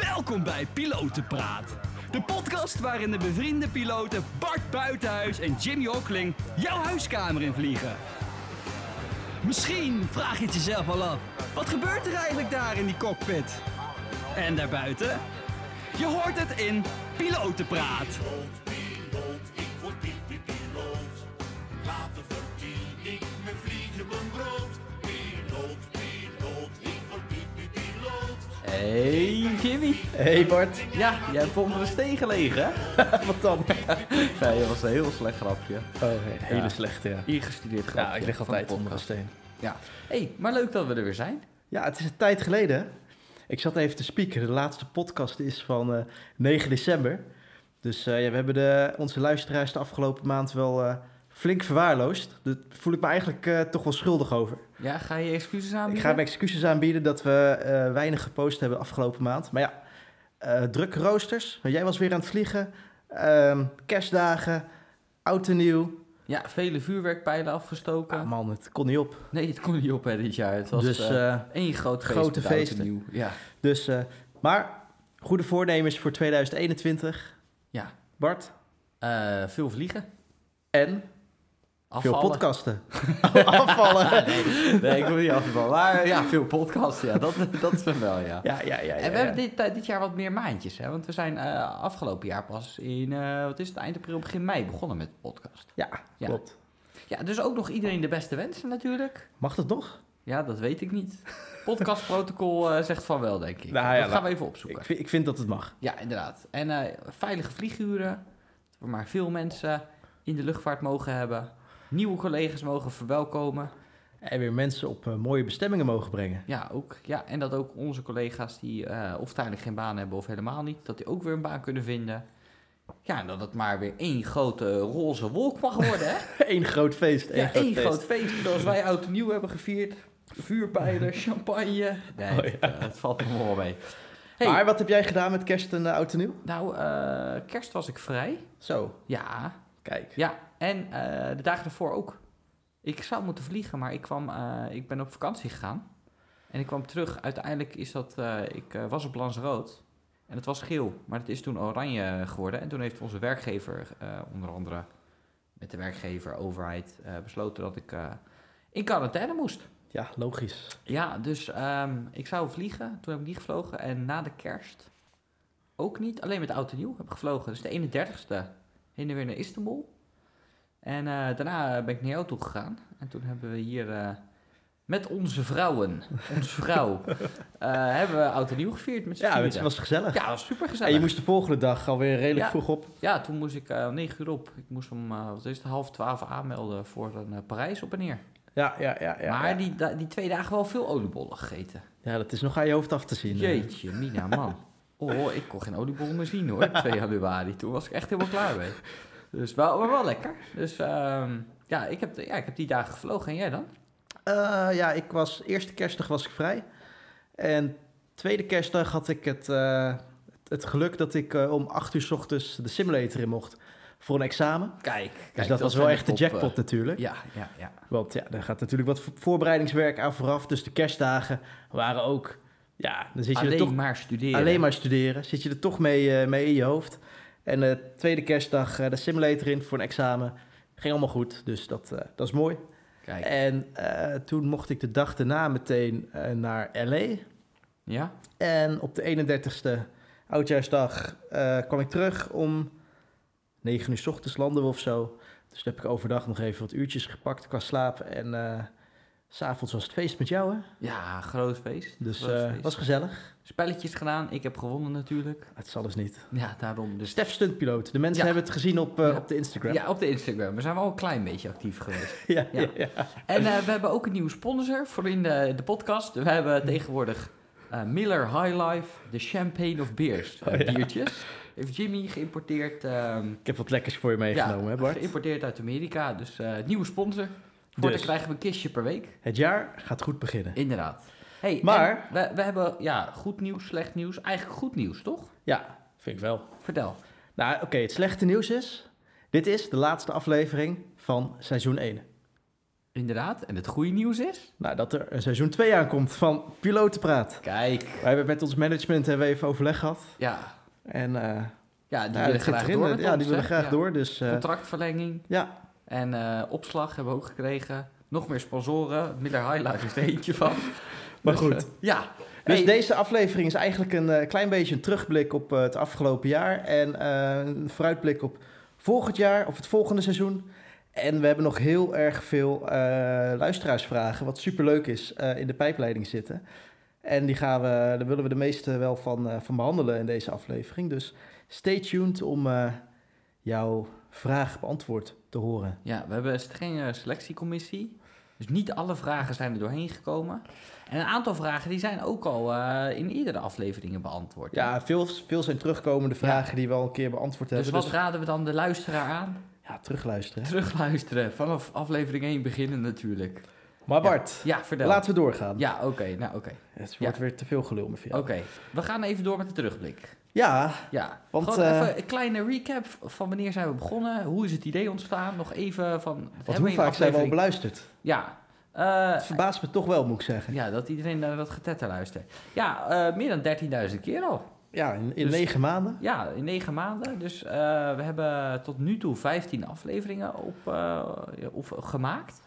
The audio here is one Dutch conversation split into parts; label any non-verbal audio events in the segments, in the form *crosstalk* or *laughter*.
Welkom bij Pilotenpraat. De podcast waarin de bevriende piloten Bart Buitenhuis en Jimmy Hockling jouw huiskamer in vliegen. Misschien vraag je het jezelf al af. Wat gebeurt er eigenlijk daar in die cockpit? En daarbuiten? Je hoort het in Pilotenpraat. Jimmy. Hey Bart, Ja, jij hebt onder de steen gelegen, hè? *laughs* wat dan? *laughs* Nee, dat was een heel slecht grapje. Oh, een hele Ja. slechte, ja. Ingestudeerd grapje. Ja, ik lig altijd de onder podcast. steen. Ja. hey, maar leuk dat we er weer zijn. Ja, het is een tijd geleden. Ik zat even te spieken. De laatste podcast is van eh 9 december. Dus eh, ja, we hebben de, onze luisteraars de afgelopen maand wel eh, flink verwaarloosd. Daar voel ik me eigenlijk eh, toch wel schuldig over. Ja, ga je excuses aanbieden? Ik ga mijn excuses aanbieden dat we eh, weinig gepost hebben afgelopen maand. Maar ja, eh drukke roosters. Jij was weer aan het vliegen. Ehm, kerstdagen, oud en nieuw. Ja, vele vuurwerkpijlen afgestoken. Ah man, het kon niet op. nee, het kon niet op hè, dit jaar. Het was dus... één groot feest grote nieuw. Ja. Dus, maar goede voornemens voor 2021. Ja. Bart. Veel vliegen. En Afvallen. veel podcasten. *laughs* Afvallen. *laughs* nee, nee, ik wil niet afvallen. Maar ja, veel podcasten. Ja, dat, dat is wel, ja. Ja, ja, ja. ja, En we ja. hebben dit, eh, dit jaar wat meer maandjes, hè? Want we zijn eh, afgelopen jaar pas in, eh, wat is het, eind april, begin mei begonnen met de podcast. Ja, Ja. klopt. Ja, dus ook nog iedereen de beste wensen natuurlijk. Mag dat nog? Ja, dat weet ik niet. Podcastprotocol zegt van wel, denk ik. Nou ja, dat gaan nou, we even opzoeken. Ik vind, ik vind dat het mag. Ja, inderdaad. En eh, veilige vlieguren. Dat we maar veel mensen in de luchtvaart mogen hebben. Nieuwe collega's mogen verwelkomen. En weer mensen op eh, mooie bestemmingen mogen brengen. Ja, ook. Ja, en dat ook onze collega's die eh of tijdelijk geen baan hebben of helemaal niet, dat die ook weer een baan kunnen vinden. Ja, en dat het maar weer één grote roze wolk mag worden, hè? *laughs* Eén groot feest. Één ja, groot één feest. groot feest. Zoals wij oud en nieuw hebben gevierd. Vuurpijlen, *laughs* champagne. Nee, Oh, het, eh, het valt me wel mee. Hey, Maar wat heb jij gedaan met kerst en eh, oud en nieuw? nou, eh, kerst was ik vrij. Zo, Ja, kijk. ja. En eh, de dagen ervoor ook. Ik zou moeten vliegen, maar ik, kwam, eh, ik ben op vakantie gegaan. En ik kwam terug. Uiteindelijk is dat... eh, ik was op Lanzarote. En het was geel. Maar het is toen oranje geworden. En toen heeft onze werkgever, onder andere met de werkgever, overheid, besloten dat ik in quarantaine moest. Ja, logisch. Ja, dus ehm, ik zou vliegen. Toen heb ik niet gevlogen. En na de kerst ook niet. Alleen met oud en nieuw heb ik gevlogen. Dus de 31ste heen en weer naar Istanbul. En eh, daarna ben ik naar jou toe gegaan. En toen hebben we hier eh, met onze vrouwen, onze vrouw, *laughs* eh, hebben we oud en nieuw gevierd met z'n Ja, het was gezellig. Ja, was super en gezellig. je moest de volgende dag alweer redelijk Ja. vroeg op. Ja, toen moest ik om 9 uur op. Ik moest om, eh, wat is het, half twaalf aanmelden voor een Parijs op en neer. Ja, ja, ja. ja maar ja. Die, da- die twee dagen wel veel oliebollen gegeten. ja, dat is nog aan je hoofd af te zien. Jeetje, Mina, man. Oh, ik kon geen oliebol meer zien hoor, *laughs* 2 januari. Toen was ik echt helemaal klaar mee. Dus wel, maar wel lekker. Dus ehm, ja, ik heb, ja, ik heb die dagen gevlogen. En jij dan? Eh, ja, ik was... Eerste kerstdag was ik vrij. En tweede kerstdag had ik het, eh, het, geluk dat ik eh, om acht uur s ochtends de simulator in mocht voor een examen. Kijk, dus dat, was wel echt de jackpot natuurlijk. Ja, ja, ja. Want ja, er gaat natuurlijk wat vo- voorbereidingswerk aan vooraf. Dus de kerstdagen waren ook... Ja, dan zit je er Alleen toch maar studeren. alleen maar studeren. Zit je er toch mee, mee in je hoofd. En de tweede kerstdag eh, de simulator in voor een examen. Ging allemaal goed, dus dat, eh, dat is mooi. Kijk, En eh, toen mocht ik de dag daarna meteen naar L.A. ja? En op de 31ste oudjaarsdag kwam ik terug om 9 uur s ochtends landen we of zo. Dus toen heb ik overdag nog even wat uurtjes gepakt qua slaap. En s'avonds was het feest met jou, hè? Ja, groot feest. Dus Groot eh was gezellig. Spelletjes gedaan. Ik heb gewonnen natuurlijk. Het zal dus niet. Ja, daarom. Dus Stef Stuntpiloot. De mensen Ja. hebben het gezien op, eh, Ja. op de Instagram. Ja, op de Instagram. We zijn wel een klein beetje actief geweest. *laughs* ja, Ja. En eh, we hebben ook een nieuwe sponsor voor in de, de podcast. We hebben tegenwoordig Miller High Life, de Champagne of Beers. Oh. Biertjes. Heeft Jimmy geïmporteerd. ehm, Ik heb wat lekkers voor je meegenomen, hè Bart? geïmporteerd uit Amerika. Dus nieuwe sponsor. Voor Dus. dan krijgen we een kistje per week. Het jaar gaat goed beginnen. Inderdaad. Hey, Maar- We, we hebben ja, goed nieuws, slecht nieuws. Eigenlijk goed nieuws, toch? Ja, vind ik wel. Vertel. Nou, oké, het slechte nieuws is... Dit is de laatste aflevering van seizoen 1. Inderdaad. En het goede nieuws is? Nou, dat er een seizoen 2 aankomt van Pilotenpraat. Kijk. Wij hebben met ons management hebben we even overleg gehad. Ja, En eh, ja die ja, willen graag door met Ja, ons, die willen graag Ja. door. Dus eh, Contractverlenging ja, en eh, opslag hebben we ook gekregen. Nog meer sponsoren. Miller Highlight is er eentje van. *laughs* maar Dus, goed. eh, ja. Dus Hey, deze aflevering is eigenlijk een eh, klein beetje een terugblik op het afgelopen jaar. En een vooruitblik op volgend jaar of het volgende seizoen. En we hebben nog heel erg veel luisteraarsvragen, wat superleuk is, in de pijpleiding zitten. En die gaan we, daar willen we de meeste wel van, van behandelen in deze aflevering. Dus stay tuned om jouw vraag beantwoord te horen. Ja, we hebben een strenge selectiecommissie. Dus niet alle vragen zijn er doorheen gekomen. En een aantal vragen die zijn ook al eh, in eerdere afleveringen beantwoord. Ja, veel, veel zijn terugkomende vragen die we al een keer beantwoord dus hebben. wat Dus raden we dan de luisteraar aan? ja, terugluisteren. Terugluisteren. Vanaf aflevering 1 beginnen natuurlijk. Maar Bart, Ja, vertel. laten we doorgaan. Ja, oké. nou, oké. Het wordt weer te veel gelul met jou. Oké. We gaan even door met de terugblik. Ja, Ja, Want, gewoon eh, even een kleine recap van wanneer zijn we begonnen. Hoe is het idee ontstaan? Nog even van... want hoe vaak zijn we al beluisterd? Ja. eh, Het verbaast me toch wel, moet ik zeggen. ja, dat iedereen naar dat getetter luistert. Ja, eh, meer dan 13.000 keer al. Ja, in, in Dus- negen maanden. Ja, in negen maanden. Dus eh, we hebben tot nu toe 15 afleveringen op, eh, of, gemaakt.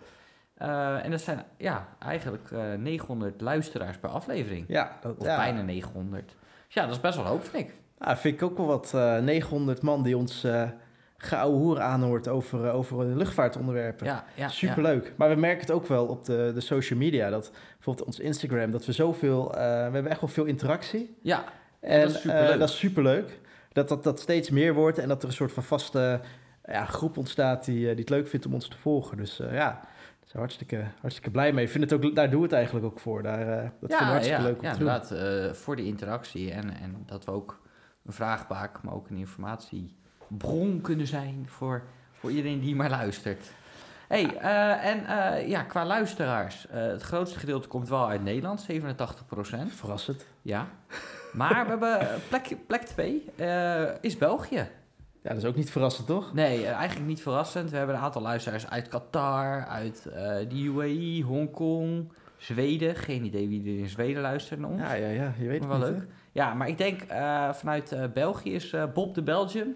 Eh, en dat zijn ja, eigenlijk eh 900 luisteraars per aflevering. Ja, dat Of ja. bijna 900. Ja, dat is best wel een hoop, vind ik. Ah, vind ik ook wel wat. eh 900 man die ons gouden hoer aanhoort over, eh, over de luchtvaartonderwerpen. Ja, ja, Superleuk. Maar we merken het ook wel op de, de social media. Dat bijvoorbeeld ons Instagram, dat we zoveel. we hebben echt wel veel interactie. Ja, En dat is superleuk. dat is superleuk. Dat, dat dat steeds meer wordt en dat er een soort van vaste ja, groep ontstaat die, die het leuk vindt om ons te volgen. Dus ja, zijn hartstikke, hartstikke blij mee. Ik vind het ook, daar doen we het eigenlijk ook voor. Daar, eh, dat ja, vinden we hartstikke ja, leuk om ja, te doen. inderdaad. eh, voor de interactie en, en dat we ook een vraagbaak, maar ook een informatiebron kunnen zijn voor, voor iedereen die maar luistert. hey, eh, en ja, qua luisteraars. het grootste gedeelte komt wel uit Nederland, 87% Verrassend. Ja. Maar we hebben plek, plek 2 is België. Ja, dat is ook niet verrassend, toch? Nee, eh, eigenlijk niet verrassend. We hebben een aantal luisteraars uit Qatar, uit eh, de UAE, Hongkong, Zweden. Geen idee wie er in Zweden luistert naar ons. Ja, ja, ja. Je weet Maar het wel niet, leuk. Ja, maar ik denk eh, vanuit eh, België is eh, Bob de Belgian.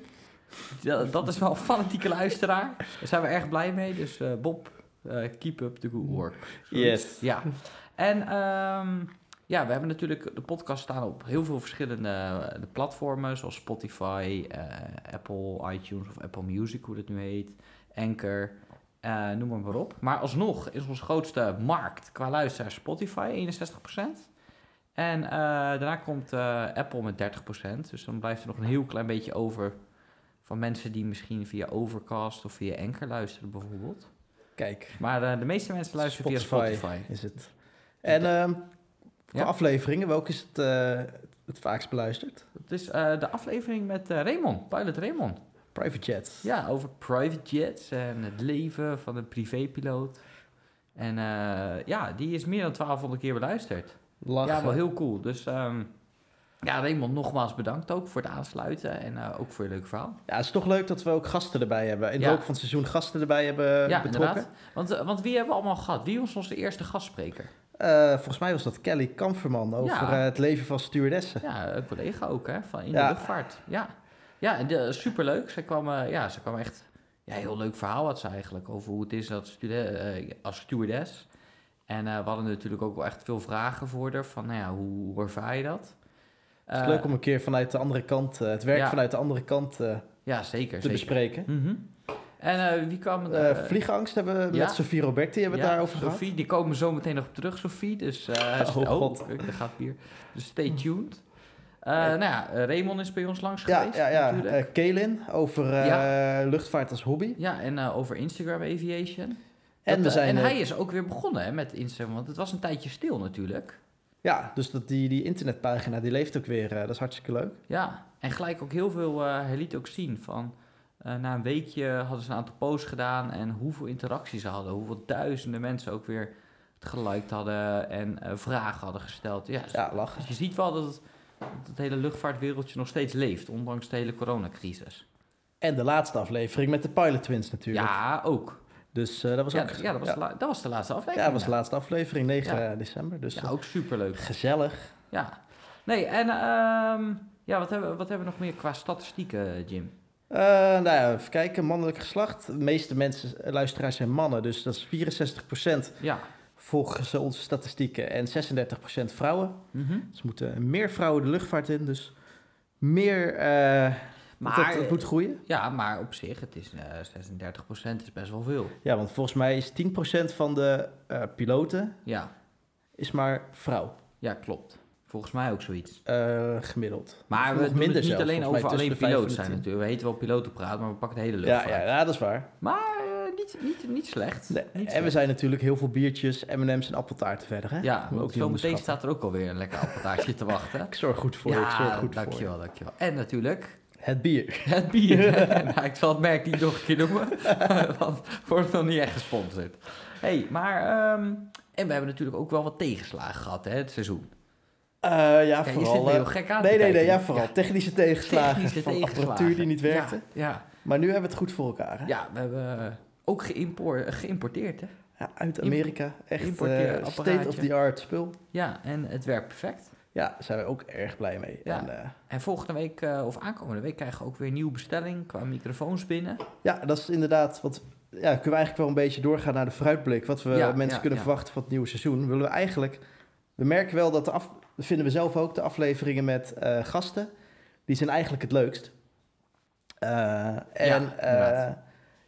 Dat, dat is wel een fanatieke luisteraar. Daar zijn we erg blij mee. Dus eh, Bob, eh, keep up the good work. Yes. Ja. En ehm, ja, we hebben natuurlijk de podcast staan op heel veel verschillende eh, de platformen, zoals Spotify, eh, Apple iTunes of Apple Music, hoe dat nu heet, Anchor, eh, noem maar, maar op. Maar alsnog is onze grootste markt qua luisteraars Spotify, 61%. En daarna komt Apple met 30%. Dus dan blijft er nog een heel klein beetje over van mensen die misschien via Overcast of via Anchor luisteren bijvoorbeeld. Kijk, Maar de meeste mensen luisteren via Spotify. Spotify. is het. En voor Ja. afleveringen, welke is het, eh, het vaakst beluisterd? Het is eh, de aflevering met eh, Raymond, Pilot Raymond. Private jets. Ja, over private jets en het leven van een privépiloot. En ja, die is meer dan 1200 keer beluisterd. Lachen. Ja, wel heel cool. Dus ehm, ja, Raymond, nogmaals bedankt ook voor het aansluiten en ook voor je leuke verhaal. Ja, het is toch leuk dat we ook gasten erbij hebben. In de Ja. loop van het seizoen gasten erbij hebben ja, betrokken. inderdaad. Want, want wie hebben we allemaal gehad? Wie was onze eerste gastspreker? Eh, volgens mij was dat Kelly Kamferman over Ja. eh, het leven van stewardessen. Ja, een collega ook, hè, van in Ja. de luchtvaart. Ja, ja de, superleuk. Ze kwam, eh, ja, ze kwam echt... Ja, heel leuk verhaal had ze eigenlijk over hoe het is dat stude- als stewardess. En we hadden natuurlijk ook wel echt veel vragen voor haar. Van, nou ja, hoe, hoe ervaar je dat? Het is leuk om een keer vanuit de andere kant, het werk ja. vanuit de andere kant Ja, zeker. te zeker. bespreken. Mhm. En eh, wie kwam... Eh, er? vliegangst hebben we ja. met Sofie Roberti hebben we het daarover gehad. Sophie, die komen zo meteen nog op terug, Sophie. Dus, eh Oh, God. daar gaat hier. Dus stay tuned. Eh, nou ja, Raymond is bij ons langs Ja, geweest, ja, ja. Kelin over luchtvaart als hobby. Ja, en over Instagram Aviation. En Dat, we zijn, en hij is ook weer begonnen hè, met Instagram, want het was een tijdje stil natuurlijk. Ja, dus dat die, die internetpagina die leeft ook weer. dat is hartstikke leuk. Ja, en gelijk ook heel veel, hij liet ook zien van... eh, na een weekje hadden ze een aantal posts gedaan en hoeveel interacties ze hadden. Hoeveel duizenden mensen ook weer het geliked hadden en eh, vragen hadden gesteld. Ja, Ja, lachen. dus je ziet wel dat het, dat het hele luchtvaartwereldje nog steeds leeft, ondanks de hele coronacrisis. En de laatste aflevering met de Pilot Twins natuurlijk. Ja, ook. Dus eh, dat was Ja, ook... ja, dat, was ja. De la- dat was de laatste aflevering. Ja, dat was de laatste aflevering, 9 Ja. december. Dus Ja, ook superleuk. gezellig. Ja. Nee, en ehm, ja, wat hebben, wat hebben we nog meer qua statistieken, Jim? Eh, nou ja, even kijken. Mannelijk geslacht. De meeste mensen, eh, luisteraars zijn mannen. Dus dat is 64% Ja. volgens onze statistieken. En 36% vrouwen. Mhm. Dus moeten meer vrouwen de luchtvaart in. Dus meer... eh Maar, dat moet groeien. ja, maar op zich, het is eh 36% is best wel veel. Ja, want volgens mij is 10% van de piloten Ja, is maar vrouw. ja, klopt. Volgens mij ook zoiets. eh, gemiddeld. Maar we doen het niet alleen over alleen en zijn natuurlijk. We heten wel pilotenpraat, maar we pakken de hele luchtvaart. Ja, ja, ja, dat is waar. Maar eh, niet, niet, niet slecht. Nee, Niet en we zijn natuurlijk heel veel biertjes, M&M's en appeltaarten verder. Hè? Ja, ook zo meteen staat er ook alweer een lekker appeltaartje te wachten. *laughs* Ik zorg goed voor je. Ik zorg Ja, goed voor je. dankjewel, dankjewel. En natuurlijk Het bier. *laughs* het bier. *laughs* nou, ik zal het merk niet nog een keer noemen, want wordt nog niet echt gesponsord. hey, maar... ehm, en we hebben natuurlijk ook wel wat tegenslagen gehad, hè, het seizoen. Eh, ja, vooral... me eh, heel gek aan nee, nee, nee, ja, vooral technische tegenslagen Technische van tegenslagen. apparatuur die niet werkte. Ja, Maar nu hebben we het goed voor elkaar. Hè? ja we hebben ook geïmpor- geïmporteerd, hè. Ja, uit Amerika. Echt importeer eh, state-of-the-art spul. Ja, en het werkt perfect. Ja, daar zijn we ook erg blij mee. Ja. En, En volgende week, of aankomende week, krijgen we ook weer een nieuwe bestelling qua microfoons binnen. ja, dat is inderdaad wat... Ja, kunnen we eigenlijk wel een beetje doorgaan naar de vooruitblik. Wat we Ja, mensen ja, kunnen verwachten van het nieuwe seizoen. Willen we eigenlijk... We merken wel dat de af... Dat vinden we zelf ook, de afleveringen met eh, gasten. Die zijn eigenlijk het leukst. Eh, en Ja, eh,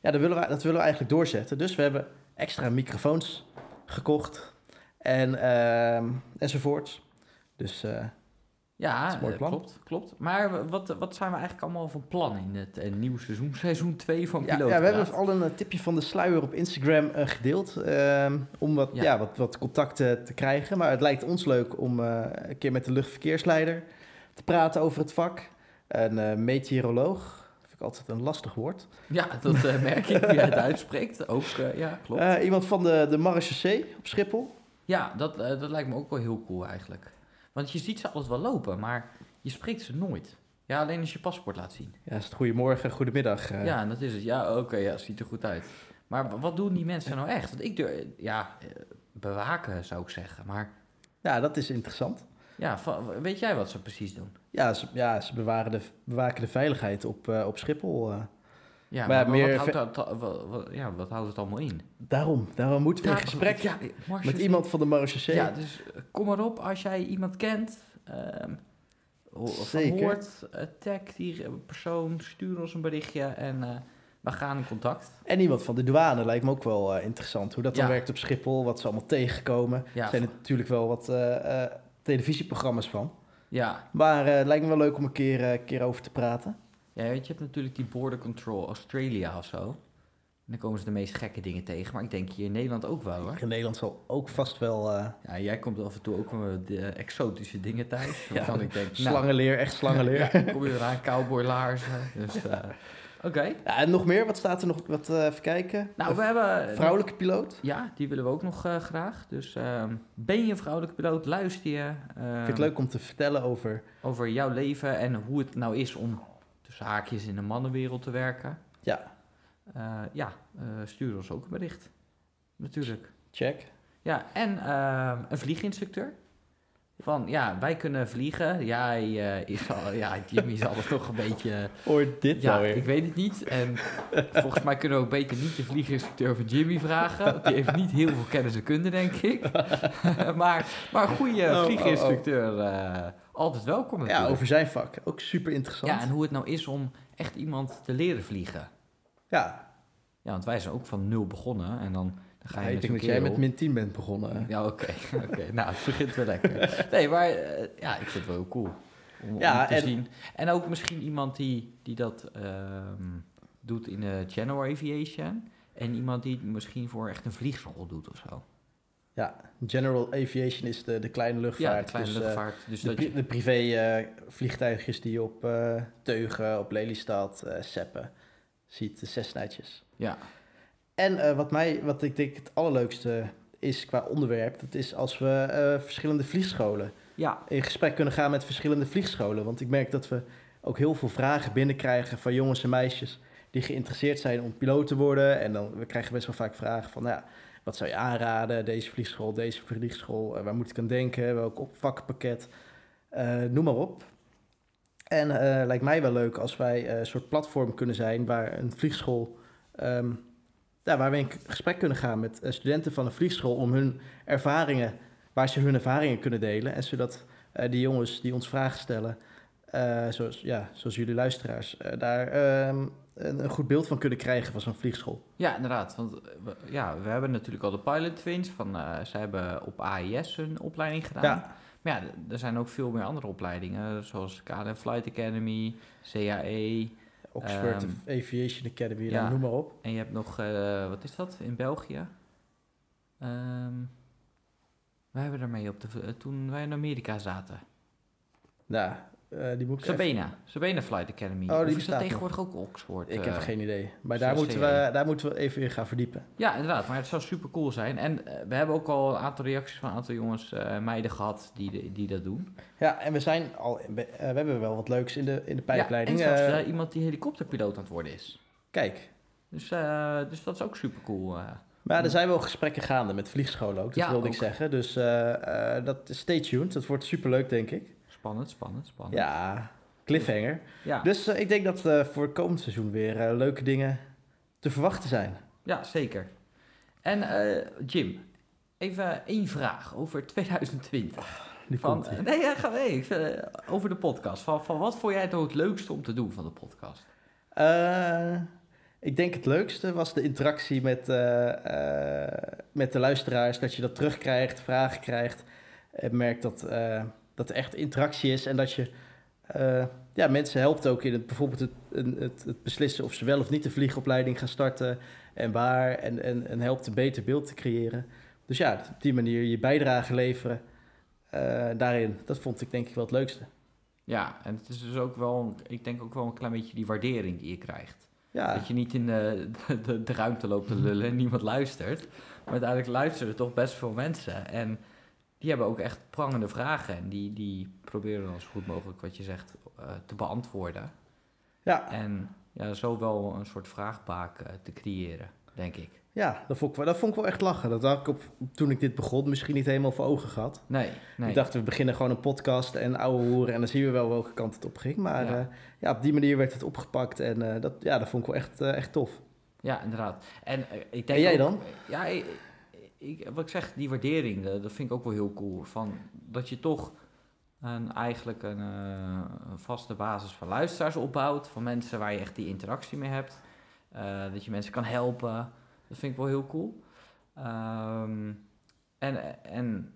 ja, dat willen, we, dat willen we eigenlijk doorzetten. Dus we hebben extra microfoons gekocht. En, ehm, enzovoorts. Dus Ja, mooi eh, plan. klopt, klopt. Maar wat, wat zijn we eigenlijk allemaal van plan in het eh, nieuwe seizoen? Seizoen 2 van Piloot. ja, we hebben al een eh, tipje van de sluier op Instagram gedeeld. ehm, om wat, Ja. ja. wat, wat contacten te krijgen. Maar het lijkt ons leuk om een keer met de luchtverkeersleider te praten over het vak. Een meteoroloog. Dat vind ik altijd een lastig woord. Ja, dat *laughs* merk ik jij het uitspreekt. Ook, ja, klopt. Iemand van de, de Marechaussee op Schiphol. ja, dat, dat lijkt me ook wel heel cool eigenlijk. Want je ziet ze altijd wel lopen, maar je spreekt ze nooit. Ja, alleen als je paspoort laat zien. Ja, is het goedemorgen, goedemiddag. eh. Ja, en dat is het. Ja, oké, ja, ziet er goed uit. Maar wat doen die mensen nou echt? Want ik durf, ja, eh, bewaken zou ik zeggen. Maar ja, dat is interessant. ja, weet jij wat ze precies doen? Ja, ze, ja, ze bewaren de, bewaken de veiligheid op, eh, op Schiphol. Ja, Maar maar, meer wat, houdt dat, ja, wat houdt het allemaal in? Daarom, daarom moeten we in gesprek ja, met iemand van de Marechaussee. Ja, dus eh, kom maar op als jij iemand kent. ho- Zeker. hoort, eh, tag die persoon, stuur ons een berichtje en eh, we gaan in contact. En iemand van de douane lijkt me ook wel interessant. Hoe dat dan Ja. werkt op Schiphol, wat ze allemaal tegenkomen. Ja, er zijn natuurlijk wel wat televisieprogramma's van. ja. Maar het lijkt me wel leuk om een keer, keer over te praten. Ja, weet je, je hebt natuurlijk die Border Control Australia of zo. En dan komen ze de meest gekke dingen tegen, maar ik denk hier in Nederland ook wel hoor. In Nederland zal ook vast wel eh, Ja, jij komt af en toe ook met de exotische dingen thuis. *laughs* Ja, Waarvan ik denk, nou, slangenleer, echt slangenleer. *laughs* ja, kom je eraan, cowboylaarzen. Dus, eh, *laughs* oké. Ja, en nog meer, wat staat er nog? Wat, eh, even kijken. Nou, we hebben... Vrouwelijke piloot. Ja, die willen we ook nog eh, graag. Dus ehm, ben je een vrouwelijke piloot, luister je Ik ehm, vind het leuk om te vertellen over... over jouw leven en hoe het nou is om haakjes in de mannenwereld te werken. Ja, Eh, ja, eh, stuur ons ook een bericht. Natuurlijk. check. Ja, en ehm, een vlieginstructeur. Van, ja, wij kunnen vliegen. Eh, is al, ja Jimmy is altijd nog een beetje... *laughs* Hoor dit Ja, nou weer. ik weet het niet. En volgens mij kunnen we ook beter niet de vlieginstructeur van Jimmy vragen. Want die heeft niet heel veel kennis en kunde, denk ik. *laughs* maar, maar een goede Oh, oh, oh. Altijd welkom Ja, over zijn vak. Ook super interessant. Ja, en hoe het nou is om echt iemand te leren vliegen. Ja, Ja, want wij zijn ook van nul begonnen. En dan, dan ga je ik met denk dat jij met min 10 bent begonnen. Ja, oké. *laughs* oké. Nou, het begint wel lekker. *laughs* Nee, maar eh, ja, ik vind het wel heel cool om, Ja, om te en- zien. En ook misschien iemand die, die dat ehm, doet in de General Aviation. En iemand die het misschien voor echt een vliegschool doet of zo. Ja, General Aviation is de, de kleine luchtvaart. ja, de kleine dus, eh, luchtvaart. dus de, dat pri- de privé eh, vliegtuigjes die je op eh, Teugen, op Lelystad, eh Seppen ziet, de Cessna'tjes. ja, En wat, mij, wat ik denk het allerleukste is qua onderwerp, dat is als we verschillende vliegscholen ja, in gesprek kunnen gaan met verschillende vliegscholen. Want ik merk dat we ook heel veel vragen binnenkrijgen van jongens en meisjes die geïnteresseerd zijn om piloot te worden. En dan we krijgen best wel vaak vragen van, nou ja, wat zou je aanraden? Deze vliegschool, deze vliegschool, eh, waar moet ik aan denken? Welk op- vakkenpakket? Eh, noem maar op. En eh, lijkt mij wel leuk als wij een soort platform kunnen zijn waar een vliegschool, ehm, ja, waar we in gesprek kunnen gaan met studenten van een vliegschool om hun ervaringen, waar ze hun ervaringen kunnen delen. En zodat die jongens die ons vragen stellen, eh, zoals, ja, zoals jullie luisteraars, eh, daar ehm, een, een goed beeld van kunnen krijgen van zo'n vliegschool. Ja, inderdaad. Want eh, we, ja, we hebben natuurlijk al de Pilot Twins. Van, zij hebben op AIS hun opleiding gedaan. Ja, Maar ja, er zijn ook veel meer andere opleidingen. Zoals KLM Flight Academy, CAE. Oxford Ehm, Aviation Academy, ja. noem maar op. En je hebt nog, wat is dat, in België? Ehm wij hebben daarmee op de, toen wij in Amerika zaten. Nou, eh, die even- Sabena, Sabena Flight Academy. Oh, die of is dat tegenwoordig ook Oxford? Ik eh? heb geen idee. Maar daar moeten, we, daar moeten we even in gaan verdiepen. Ja, inderdaad. Maar het zou super cool zijn. En eh, we hebben ook al een aantal reacties van een aantal jongens, eh, meiden gehad die, de- die dat doen. Ja, en we zijn al, we, eh, hebben wel wat leuks in de, in de Ja, pijpleiding. en zelfs Eh, eh, iemand die helikopterpiloot aan het worden is. kijk, Dus, eh, dus dat is ook super cool. maar er zijn wel gesprekken gaande met vliegscholen ook, dat Ja, wilde ik zeggen. Dus eh, eh, dat, stay tuned, dat wordt superleuk denk ik. Spannend, spannend, spannend. Ja, cliffhanger. ja. Dus eh, ik denk dat eh, voor het komend seizoen weer eh, leuke dingen te verwachten zijn. Ja, zeker. En Jim, even één vraag over 2020. Die Van, nee, ja, ga eh, over de podcast. Van, van wat vond jij nou het leukste om te doen van de podcast? Ik denk het leukste was de interactie met, met de luisteraars. Dat je dat terugkrijgt, vragen krijgt. En merkt dat, dat er echt interactie is. En dat je eh, ja, mensen helpt ook in het, bijvoorbeeld het, het, het beslissen of ze wel of niet de vliegopleiding gaan starten. En waar. En, en, en helpt een beter beeld te creëren. Dus ja, op die manier je bijdrage leveren. eh, daarin, dat vond ik denk ik wel het leukste. Ja, en het is dus ook wel, ik denk ook wel een klein beetje die waardering die je krijgt. Ja, Dat je niet in de, de, de ruimte loopt te lullen en niemand luistert. Maar uiteindelijk luisteren toch best veel mensen. En die hebben ook echt prangende vragen. En die, die proberen dan zo goed mogelijk wat je zegt eh, te beantwoorden. ja. En ja, zo wel een soort vraagbaak eh, te creëren, denk ik. Ja, dat vond, ik wel, dat vond ik wel echt lachen. Dat had ik op, toen ik dit begon misschien niet helemaal voor ogen gehad. Nee, nee. Ik dacht, we beginnen gewoon een podcast en ouwe hoeren en dan zien we wel welke kant het op ging. Maar Ja. ja, ja op die manier werd het opgepakt en eh, dat, ja, dat vond ik wel echt, eh, echt tof. Ja, inderdaad. En eh, ik denk En jij ook- dan? Ja, ik, ik- wat ik zeg, die waardering, eh, dat vind ik ook wel heel cool. Van, dat je toch een, eigenlijk een, eh, een vaste basis van luisteraars opbouwt. Van mensen waar je echt die interactie mee hebt. Eh, dat je mensen kan helpen. Dat vind ik wel heel cool. Ehm, en, en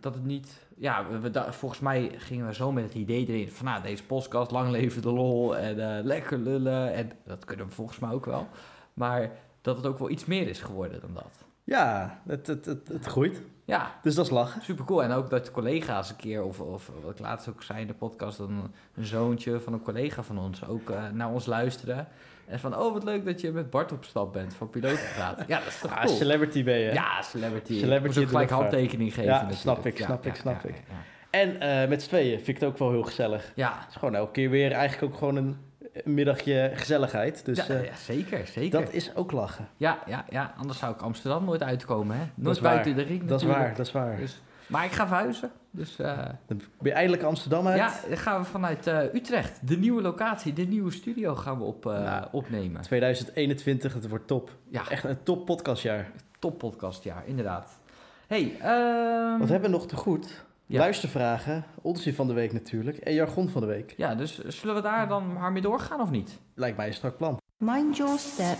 dat het niet... Ja, we, volgens mij gingen we zo met het idee erin van... Nou, deze podcast, lang leven de lol en lekker lullen. En dat kunnen we volgens mij ook wel. Maar dat het ook wel iets meer is geworden dan dat. Ja, het, het, het, het groeit. Ja, Dus dat is lachen. super cool. En ook dat collega's een keer, of, of wat ik laatst ook zei in de podcast, dat een, zoontje van een collega van ons ook eh, naar ons luisteren. En van, oh wat leuk dat je met Bart op stap bent van pilotenpraat. Ja, dat is toch Ah, cool. celebrity ben je. Ja, celebrity. Celebrity de gelijk handtekening geven. Ja, natuurlijk. snap ik, snap ik, snap ik. Ja, En eh, met z'n tweeën vind ik het ook wel heel gezellig. ja. Het is gewoon elke keer weer eigenlijk ook gewoon een middagje gezelligheid. Dus Ja, eh, ja, zeker, zeker. dat is ook lachen. Ja, ja, ja, anders zou ik Amsterdam nooit uitkomen, hè? Dat Nooit buiten de ring Dat is waar, dat is waar. Dus, maar ik ga verhuizen, dus... eh, Dan ben je eindelijk Amsterdam uit. Ja, dan gaan we vanuit eh, Utrecht, de nieuwe locatie, de nieuwe studio gaan we op, Nou. opnemen. 2021, het wordt top. Ja, Echt een top podcastjaar. top podcastjaar, inderdaad. hey, ehm, Wat hebben we nog te goed? Ja. Luistervragen, onzin van de week natuurlijk en jargon van de week. ja, dus zullen we daar dan maar mee doorgaan of niet? Lijkt mij een strak plan. Mind your step.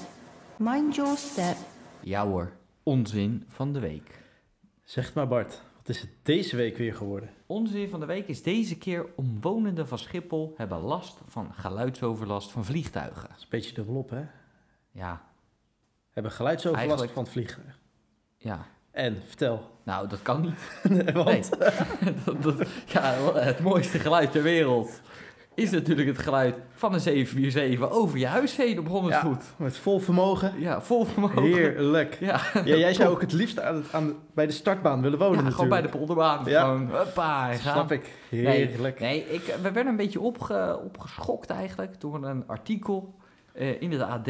Mind your step. Ja hoor, onzin van de week. Zeg het maar Bart, wat is het deze week weer geworden? Onzin van de week is deze keer omwonenden van Schiphol hebben last van geluidsoverlast van vliegtuigen. Dat is een beetje dubbelop hè? Ja, Hebben geluidsoverlast Eigenlijk- van het vliegen. ja. En, vertel. Nou, dat kan niet. *laughs* Want, Nee. *laughs* dat, dat- ja, het mooiste geluid ter wereld is natuurlijk het geluid van een 747 over je huis heen op 100 Ja. voet. met vol vermogen. Ja, vol vermogen. Heerlijk. Ja, Ja, jij *laughs* zou ook het liefst aan, aan, bij de startbaan willen wonen ja, natuurlijk. gewoon bij de polderbaan. Ja. Gewoon, hoppa. Snap ik. Heerlijk. Nee, ik, we werden een beetje opge, opgeschokt eigenlijk door een artikel eh, in het AD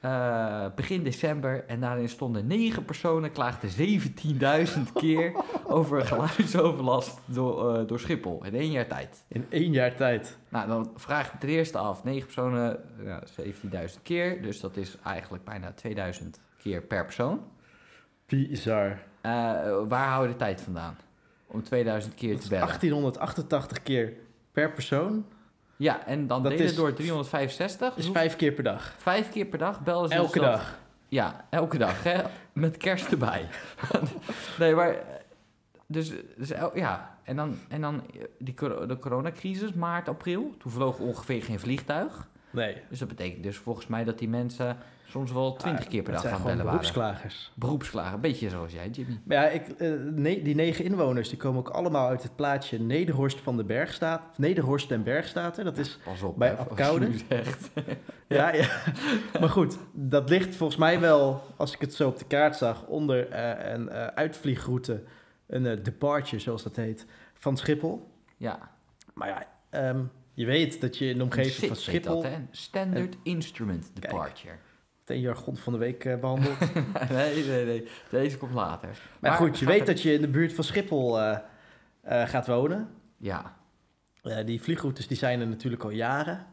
eh, begin december. En daarin stonden negen personen klaagden 17.000 keer *laughs* over geluidsoverlast door, eh, door Schiphol in één jaar tijd. In één jaar tijd. Nou, dan vraag ik ten eerste af. 9 personen, ja, 17.000 keer. Dus dat is eigenlijk bijna 2000 keer per persoon. Bizar. Eh, waar hou je de tijd vandaan? Om 2000 keer te bellen. 1888 keer per persoon. Ja, en dan Dat delen is- door 365. is Hoe- vijf keer per dag. vijf keer per dag bellen ze dus Elke dat- dag. Ja, elke dag, hè? Met kerst erbij. *laughs* nee, maar... Dus, dus ja, en dan, en dan eh, die, de coronacrisis, maart, april. Toen vloog ongeveer geen vliegtuig. Nee. Dus dat betekent dus volgens mij dat die mensen soms wel twintig keer per dag gaan bellen waren. beroepsklagers. Beroepsklagen, een beetje zoals jij, Jimmy. Maar ja, ik, eh, die negen inwoners die komen ook allemaal uit het plaatsje Nederhorst van de Bergstaat. Nederhorst en Bergstaten. Dat is Pas op, Bij zegt. *laughs* Ja, ja. *laughs* maar goed, dat ligt volgens mij wel, als ik het zo op de kaart zag, onder eh, een eh, uitvliegroute, een departure zoals dat heet, van Schiphol. Ja, Maar ja, ehm, je weet dat je in de omgeving van Schiphol Dat, hè? Standard Instrument Kijk. Meteen jargon van de week eh, behandelt. *laughs* nee, nee, nee. Deze komt later. maar goed, je weet er- dat je in de buurt van Schiphol eh, eh, gaat wonen. Ja, die vliegroutes die zijn er natuurlijk al jaren.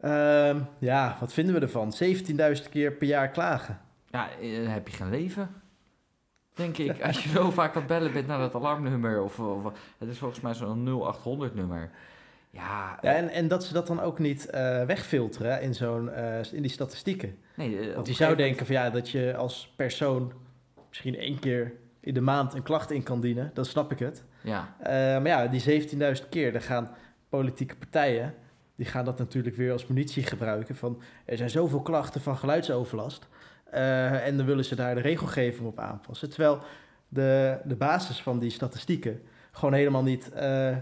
Ehm, ja, wat vinden we ervan? 17.000 keer per jaar klagen. Ja, dan heb je geen leven. Denk ik. Als je zo vaak aan bellen bent naar dat alarmnummer. Of, of het is volgens mij zo'n 0800 nummer. Ja, Ja, en, en dat ze dat dan ook niet eh, wegfilteren in, zo'n, eh, in die statistieken. nee. eh, Want je zou denken van ja, dat je als persoon misschien één keer in de maand een klacht in kan dienen. Dan snap ik het. Ja, Eh, maar ja, die 17.000 keer, dan gaan politieke partijen... die gaan dat natuurlijk weer als munitie gebruiken. Van, er zijn zoveel klachten van geluidsoverlast. eh, en dan willen ze daar de regelgeving op aanpassen. Terwijl de, de basis van die statistieken gewoon helemaal niet eh,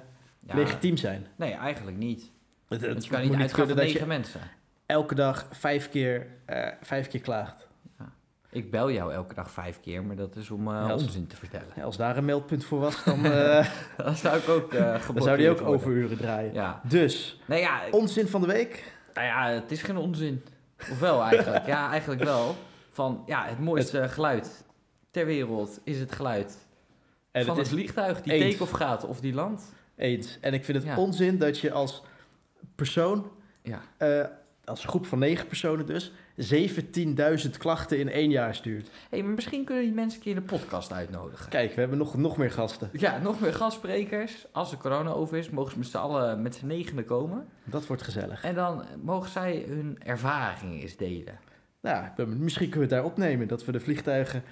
ja. legitiem zijn. Nee, eigenlijk niet. Het, het Want je kan niet uitgaan van negen mensen. elke dag vijf keer, eh, vijf keer klaagt. Ik bel jou elke dag vijf keer, maar dat is om eh, Ja, als- onzin te vertellen. Ja, als daar een meldpunt voor was, dan, *laughs* eh, Dan zou ik ook *laughs* dan zou die ook worden. overuren draaien. Ja. Dus, Nee, ja, ik- onzin van de week. nou ja, het is geen onzin. Of wel eigenlijk? ja, eigenlijk wel. Van, ja, het mooiste geluid ter wereld is het geluid En van het het vliegtuig die take-off gaat of die landt. Eens. En ik vind het Ja. onzin dat je als persoon, Ja. eh, als groep van negen personen dus, 17.000 klachten in één jaar stuurt. hey, maar misschien kunnen die mensen een keer de podcast uitnodigen. Kijk, we hebben nog, nog meer gasten. Ja, nog meer gastsprekers. Als de corona over is, mogen ze met z'n allen met z'n negenen komen. Dat wordt gezellig. En dan mogen zij hun ervaringen eens delen. Nou, misschien kunnen we het daar opnemen, dat we de vliegtuigen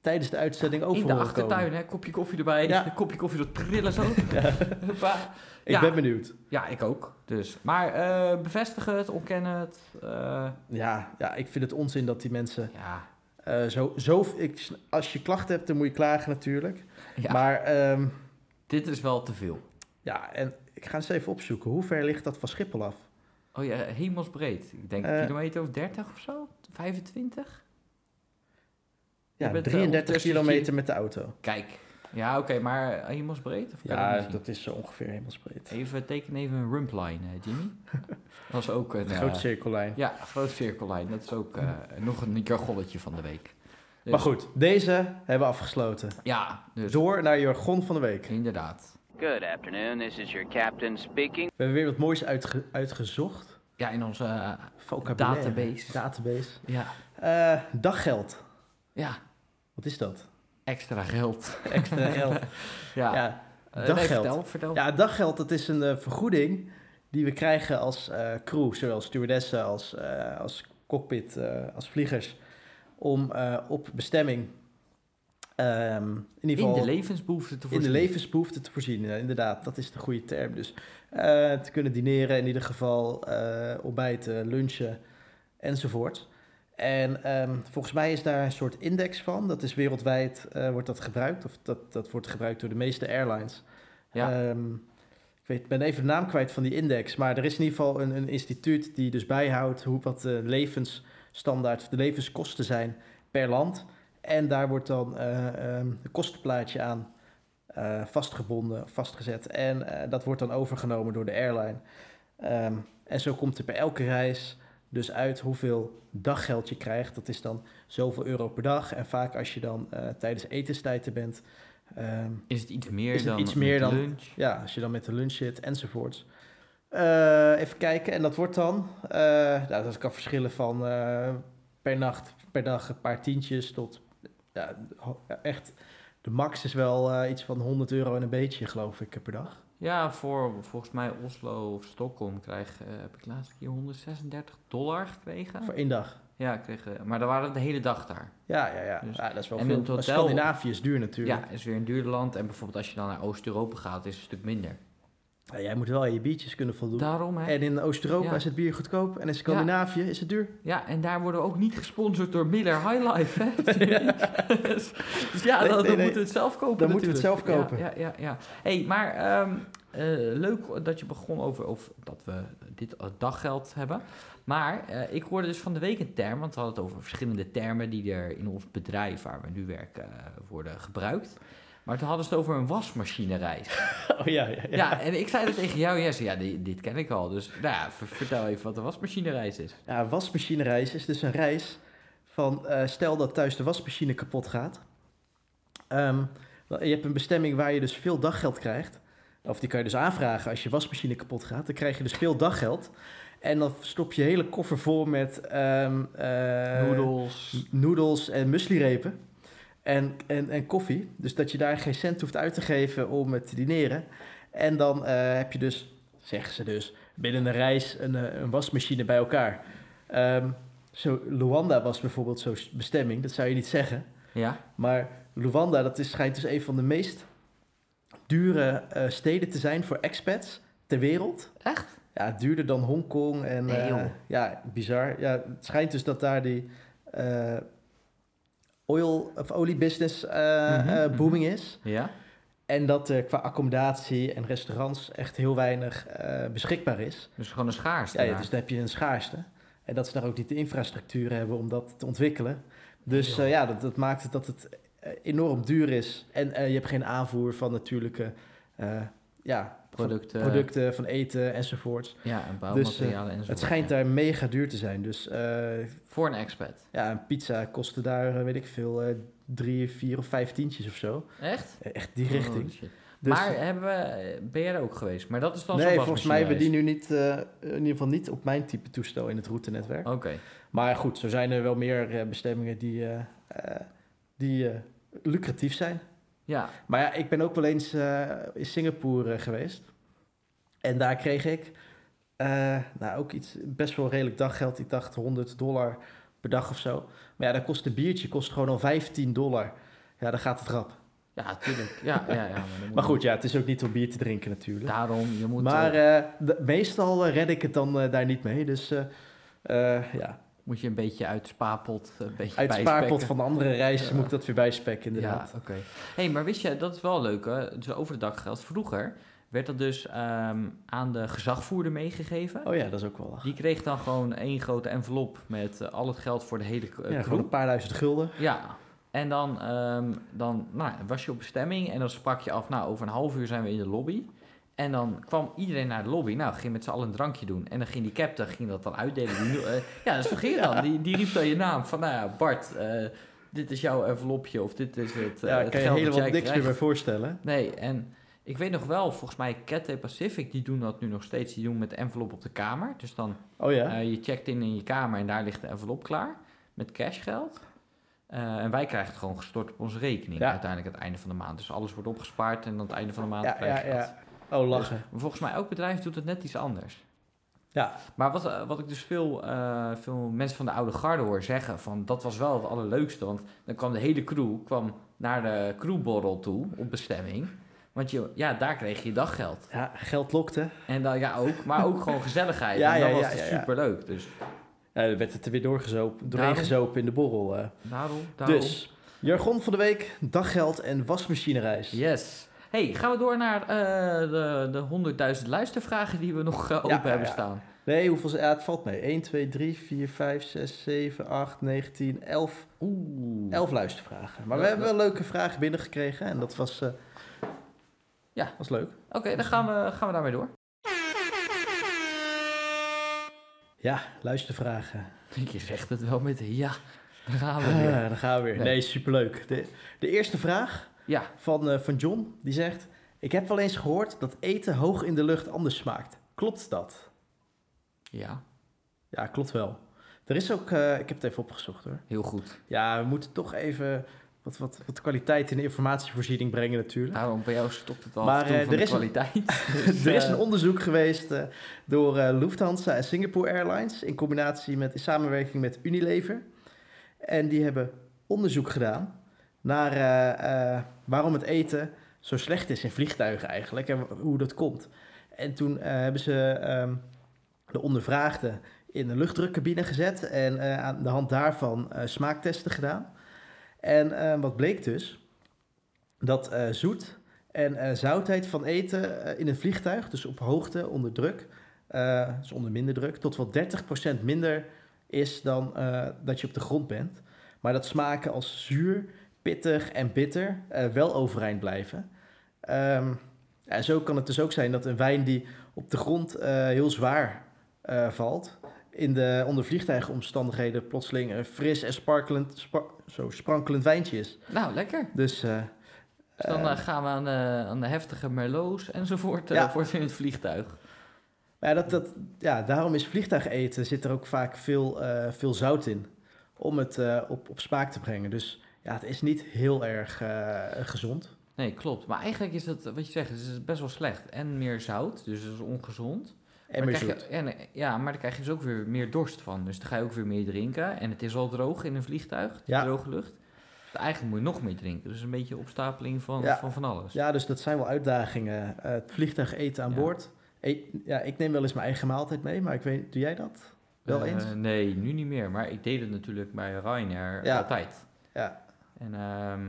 tijdens de uitzending over In de achtertuin, komen. hè? Kopje koffie erbij. Ja. Een kopje koffie dat trillen zo. *laughs* Huppa. Ik Ja. ben benieuwd. Ja, ik ook. Dus. Maar eh bevestigen het, ontkennen het. eh, Ja, ja, ik vind het onzin dat die mensen ja. eh, zo, zo... Ik, als je klachten hebt, dan moet je klagen natuurlijk. ja. Maar ehm, Dit is wel te veel. ja, en ik ga eens even opzoeken. Hoe ver ligt dat van Schiphol af? Oh ja, hemelsbreed. Ik denk een kilometer of 30 of zo? 25? Ja, bent, eh, 33 ondertussen kilometer met de auto. Kijk. Ja, oké, maar hemelsbreed? Of kan Ja, dat is zo ongeveer hemelsbreed. Even teken even een rumpline, eh, Jimmy. *laughs* dat is ook een... eh, Groot cirkellijn. Ja, groot cirkellijn. Dat is ook eh, nog een jargonnetje van de week. Dus- Maar goed, deze hebben we afgesloten. Ja, dus Door naar jargon van de week. inderdaad. Good afternoon. This is your captain speaking. We hebben weer wat moois uitge- uitgezocht. Ja, in onze... eh, Vocabulaire. Database. Database. ja, Eh, daggeld. ja, Wat is dat? extra geld. *laughs* Extra geld. *laughs* Ja, ja, Eh, nee, daggeld. vertel, vertel. Ja, daggeld, dat is een eh, vergoeding die we krijgen als eh, crew, zowel stewardessen als, als cockpit, als vliegers, om op bestemming ehm, in ieder in geval de levensbehoeften te in voorzien. de levensbehoeften te voorzien. Ja, inderdaad, dat is de goede term. Dus te kunnen dineren, in ieder geval eh, ontbijten, lunchen enzovoort. En ehm, volgens mij is daar een soort index van. Dat is wereldwijd, eh, wordt dat gebruikt. Of dat, dat wordt gebruikt door de meeste airlines. Ja. Ehm, ik weet, ben even de naam kwijt van die index. Maar er is in ieder geval een, een instituut die dus bijhoudt hoe, wat de levensstandaard, de levenskosten zijn per land. En daar wordt dan eh, ehm, een kostenplaatje aan eh, vastgebonden, vastgezet. En dat wordt dan overgenomen door de airline. En zo komt er bij elke reis dus uit hoeveel daggeld je krijgt. Dat is dan zoveel euro per dag. En vaak als je dan eh, tijdens etenstijden bent, ehm, Is het iets meer het dan iets meer dan- lunch? ja, als je dan met de lunch zit enzovoorts. Eh, even kijken, en dat wordt dan, eh, nou, dat kan verschillen van per nacht, per dag een paar tientjes tot, ja, echt, de max is wel iets van 100 euro en een beetje, geloof ik, per dag. Ja, voor volgens mij Oslo of Stockholm krijg, eh, heb ik laatst keer 136 dollar gekregen. Voor één dag. Ja, kreeg, eh, maar dan waren we de hele dag daar. Ja, ja, ja. Dus- ja dat is wel en veel. hotel- Scandinavië is duur natuurlijk. Ja, is weer een duur land. En bijvoorbeeld als je dan naar Oost-Europa gaat, is het een stuk minder. Ja, jij moet wel aan je biertjes kunnen voldoen. Daarom, hè? En in Oost-Europa Ja. is het bier goedkoop en in Scandinavië is het duur. Ja, en daar worden we ook niet gesponsord door Miller High Life, hè? *laughs* *laughs* dus, dus ja, Nee, dan, nee, dan nee. moeten we het zelf kopen Dan moeten we het zelf kopen. Ja, ja, ja. hey, maar ehm, eh, leuk dat je begon over of dat we dit daggeld hebben. Maar eh, ik hoorde dus van de week een term, want we hadden het over verschillende termen die er in ons bedrijf waar we nu werken eh, worden gebruikt. Maar toen hadden ze het over een wasmachinereis. *laughs* Oh ja, ja, ja. Ja, en ik zei dat tegen jou, Jesse. Ja, dit, dit ken ik al. Dus nou ja, ver- vertel even wat een wasmachinereis is. Ja, wasmachinereis is dus een reis van eh, stel dat thuis de wasmachine kapot gaat. Ehm, je hebt een bestemming waar je dus veel daggeld krijgt. Of die kan je dus aanvragen als je wasmachine kapot gaat. Dan krijg je dus veel daggeld. En dan stop je hele koffer vol met eh, Noedels. noedels en mueslirepen. En, en, en koffie. Dus dat je daar geen cent hoeft uit te geven om te dineren. En dan eh, heb je dus, zeggen ze dus, binnen een reis een, eh, een wasmachine bij elkaar. Ehm, zo, Luanda was bijvoorbeeld zo'n bestemming, dat zou je niet zeggen. Ja? Maar Luanda, dat is, schijnt dus een van de meest dure eh, steden te zijn voor expats ter wereld. Echt? Ja, duurder dan Hongkong. En, Nee, ja, bizar. Ja, het schijnt dus dat daar die oil of oliebusiness eh, Mhm, eh, mhm. booming is. Ja? En dat er qua accommodatie en restaurants echt heel weinig eh, beschikbaar is. Dus gewoon een schaarste. Ja, ja, dus dan heb je een schaarste. En dat ze daar ook niet de infrastructuur hebben om dat te ontwikkelen. Dus eh, ja, dat, dat maakt het dat het eh, enorm duur is. En eh, je hebt geen aanvoer van natuurlijke eh, ja, van Producten. producten, van eten enzovoorts. Ja, en bouwmaterialen enzovoort. Het schijnt ja. daar mega duur te zijn. Dus eh, Voor een expat. ja, een pizza kostte daar, eh, weet ik veel, drie, vier of vijf tientjes of zo. Echt? Echt die Oh, richting. shit. Dus, maar hebben we, ben jij er ook geweest? Maar dat is dan nee, volgens mij hebben die nu niet, in ieder geval niet op mijn type toestel in het routenetwerk. Oké. Maar goed, zo zijn er wel meer bestemmingen die, die lucratief zijn. Ja. Maar ja, ik ben ook wel eens eh, in Singapore eh, geweest. En daar kreeg ik eh, nou, ook iets best wel redelijk daggeld. Ik dacht 100 dollar per dag of zo. Maar ja, dan kost een biertje kost gewoon al 15 dollar. Ja, dan gaat het rap. Ja, tuurlijk. Ja, ja, ja. Maar, *laughs* goed, ja, het is ook niet om bier te drinken natuurlijk. Daarom, je moet... maar meestal red ik het dan daar niet mee. Dus ja, moet je een beetje uit spaarpot een beetje uit spaarpot van de andere reizen Ja. moet ik dat weer bijspekken inderdaad. Ja, oké. hey, maar wist je, dat is wel leuk hè, dus over de daggeld. Vroeger werd dat dus ehm, aan de gezagvoerder meegegeven. Oh ja, dat is ook wel lachen. Die kreeg dan gewoon één grote envelop met eh, al het geld voor de hele eh, Ja, gewoon een paar duizend gulden. Ja, en dan, ehm, dan nou, was je op bestemming en dan sprak je af, nou, over een half uur zijn we in de lobby. En dan kwam iedereen naar de lobby, nou, ging met z'n allen een drankje doen. En dan ging die captain ging dat dan uitdelen. Die, eh, ja, zo ging het dan. Die, die riep dan je naam van, nou ja, Bart, eh, dit is jouw envelopje of dit is het, eh ja, het kan je geld dat helemaal niks meer bij voorstellen. Nee, en ik weet nog wel, volgens mij Cathay Pacific, die doen dat nu nog steeds. Die doen met de envelop op de kamer. Dus dan Oh ja? eh, je checkt in in je kamer en daar ligt de envelop klaar met cashgeld. Eh, en wij krijgen het gewoon gestort op onze rekening Ja. uiteindelijk aan het einde van de maand. Dus alles wordt opgespaard en aan het einde van de maand ja, krijg ja, je dat. ja. Oh, lachen. Maar volgens mij elk bedrijf doet het net iets anders. Ja, Maar wat, eh, wat ik dus veel, eh, veel mensen van de oude garde hoor zeggen, van dat was wel het allerleukste. Want dan kwam de hele crew kwam naar de crewborrel toe op bestemming. Want je, ja, daar kreeg je daggeld. ja geld lokte. En dan ja ook, maar ook gewoon gezelligheid. *laughs* Ja, en dan ja, was het superleuk. Dus Ja, dan werd het er weer doorgezopen, doorheen Daarom. gezopen in de borrel. eh. daarom, daarom. Dus, jargon van de week, daggeld en wasmachinereis. Yes. Hey, gaan we door naar eh, de, de 100.000 luistervragen die we nog eh, open ja, hebben staan. Nee, hoeveel... Ja, het valt mee. 1, 2, 3, 4, 5, 6, 7, 8, 9, 10, 11. Oeh. 11 luistervragen. Maar we hebben wel leuke vragen binnengekregen. En dat was... eh, Ja. was leuk. Oké, dan gaan we, gaan we daarmee door. Ja, luistervragen. Je zegt het wel met ja. Daar gaan we weer. Ah, dan gaan we weer. Nee. Nee, superleuk. De, de eerste vraag Ja, van, eh, van John, die zegt... Ik heb wel eens gehoord dat eten hoog in de lucht anders smaakt. Klopt dat? ja, Ja, klopt wel. Er is ook... eh, ik heb het even opgezocht hoor. heel goed. Ja, we moeten toch even wat, wat, wat kwaliteit in de informatievoorziening brengen natuurlijk. Daarom bij jou stopt het al Maar, eh, van er de is een- kwaliteit. *laughs* Dus, *laughs* er is een onderzoek geweest door Lufthansa en Singapore Airlines in combinatie met in samenwerking met Unilever. En die hebben onderzoek gedaan naar eh, eh, waarom het eten zo slecht is in vliegtuigen eigenlijk en hoe dat komt. En toen eh, hebben ze ehm, de ondervraagden in een luchtdrukcabine gezet en aan de hand daarvan smaaktesten gedaan. En wat bleek dus? Dat zoet en zoutheid van eten in een vliegtuig, dus op hoogte, onder druk, dus onder minder druk, tot wel 30% minder is dan dat je op de grond bent. Maar dat smaken als zuur, pittig en bitter eh, wel overeind blijven. Ehm, en zo kan het dus ook zijn dat een wijn die op de grond eh, heel zwaar eh, valt, in de onder vliegtuigomstandigheden plotseling een fris en sparkelend, spa- zo sprankelend wijntje is. Nou, lekker. Dus, Dus dan gaan we aan de, aan de heftige merlots enzovoort Ja. voor in het vliegtuig. Ja, dat, dat, ja, daarom is vliegtuigeten zit er ook vaak veel, veel zout in. Om het op, op smaak te brengen. Dus ja, het is niet heel erg eh, gezond. Nee, klopt. Maar eigenlijk is het, wat je zegt, het is best wel slecht. En meer zout, dus het is ongezond. En Maar meer krijg zoet. je, en, eh, ja, maar daar krijg je dus ook weer meer dorst van. Dus dan ga je ook weer meer drinken. En het is al droog in een vliegtuig, Ja. droge lucht. Dus eigenlijk moet je nog meer drinken. Dus een beetje opstapeling van, Ja. van van alles. Ja, dus dat zijn wel uitdagingen. Eh, het vliegtuig eten aan Ja. boord. E- ja, ik neem wel eens mijn eigen maaltijd mee, maar ik weet, doe jij dat? Wel Eh, eens? nee, nu niet meer. Maar ik deed het natuurlijk bij Ryanair Ja. altijd. Ja. En ehm,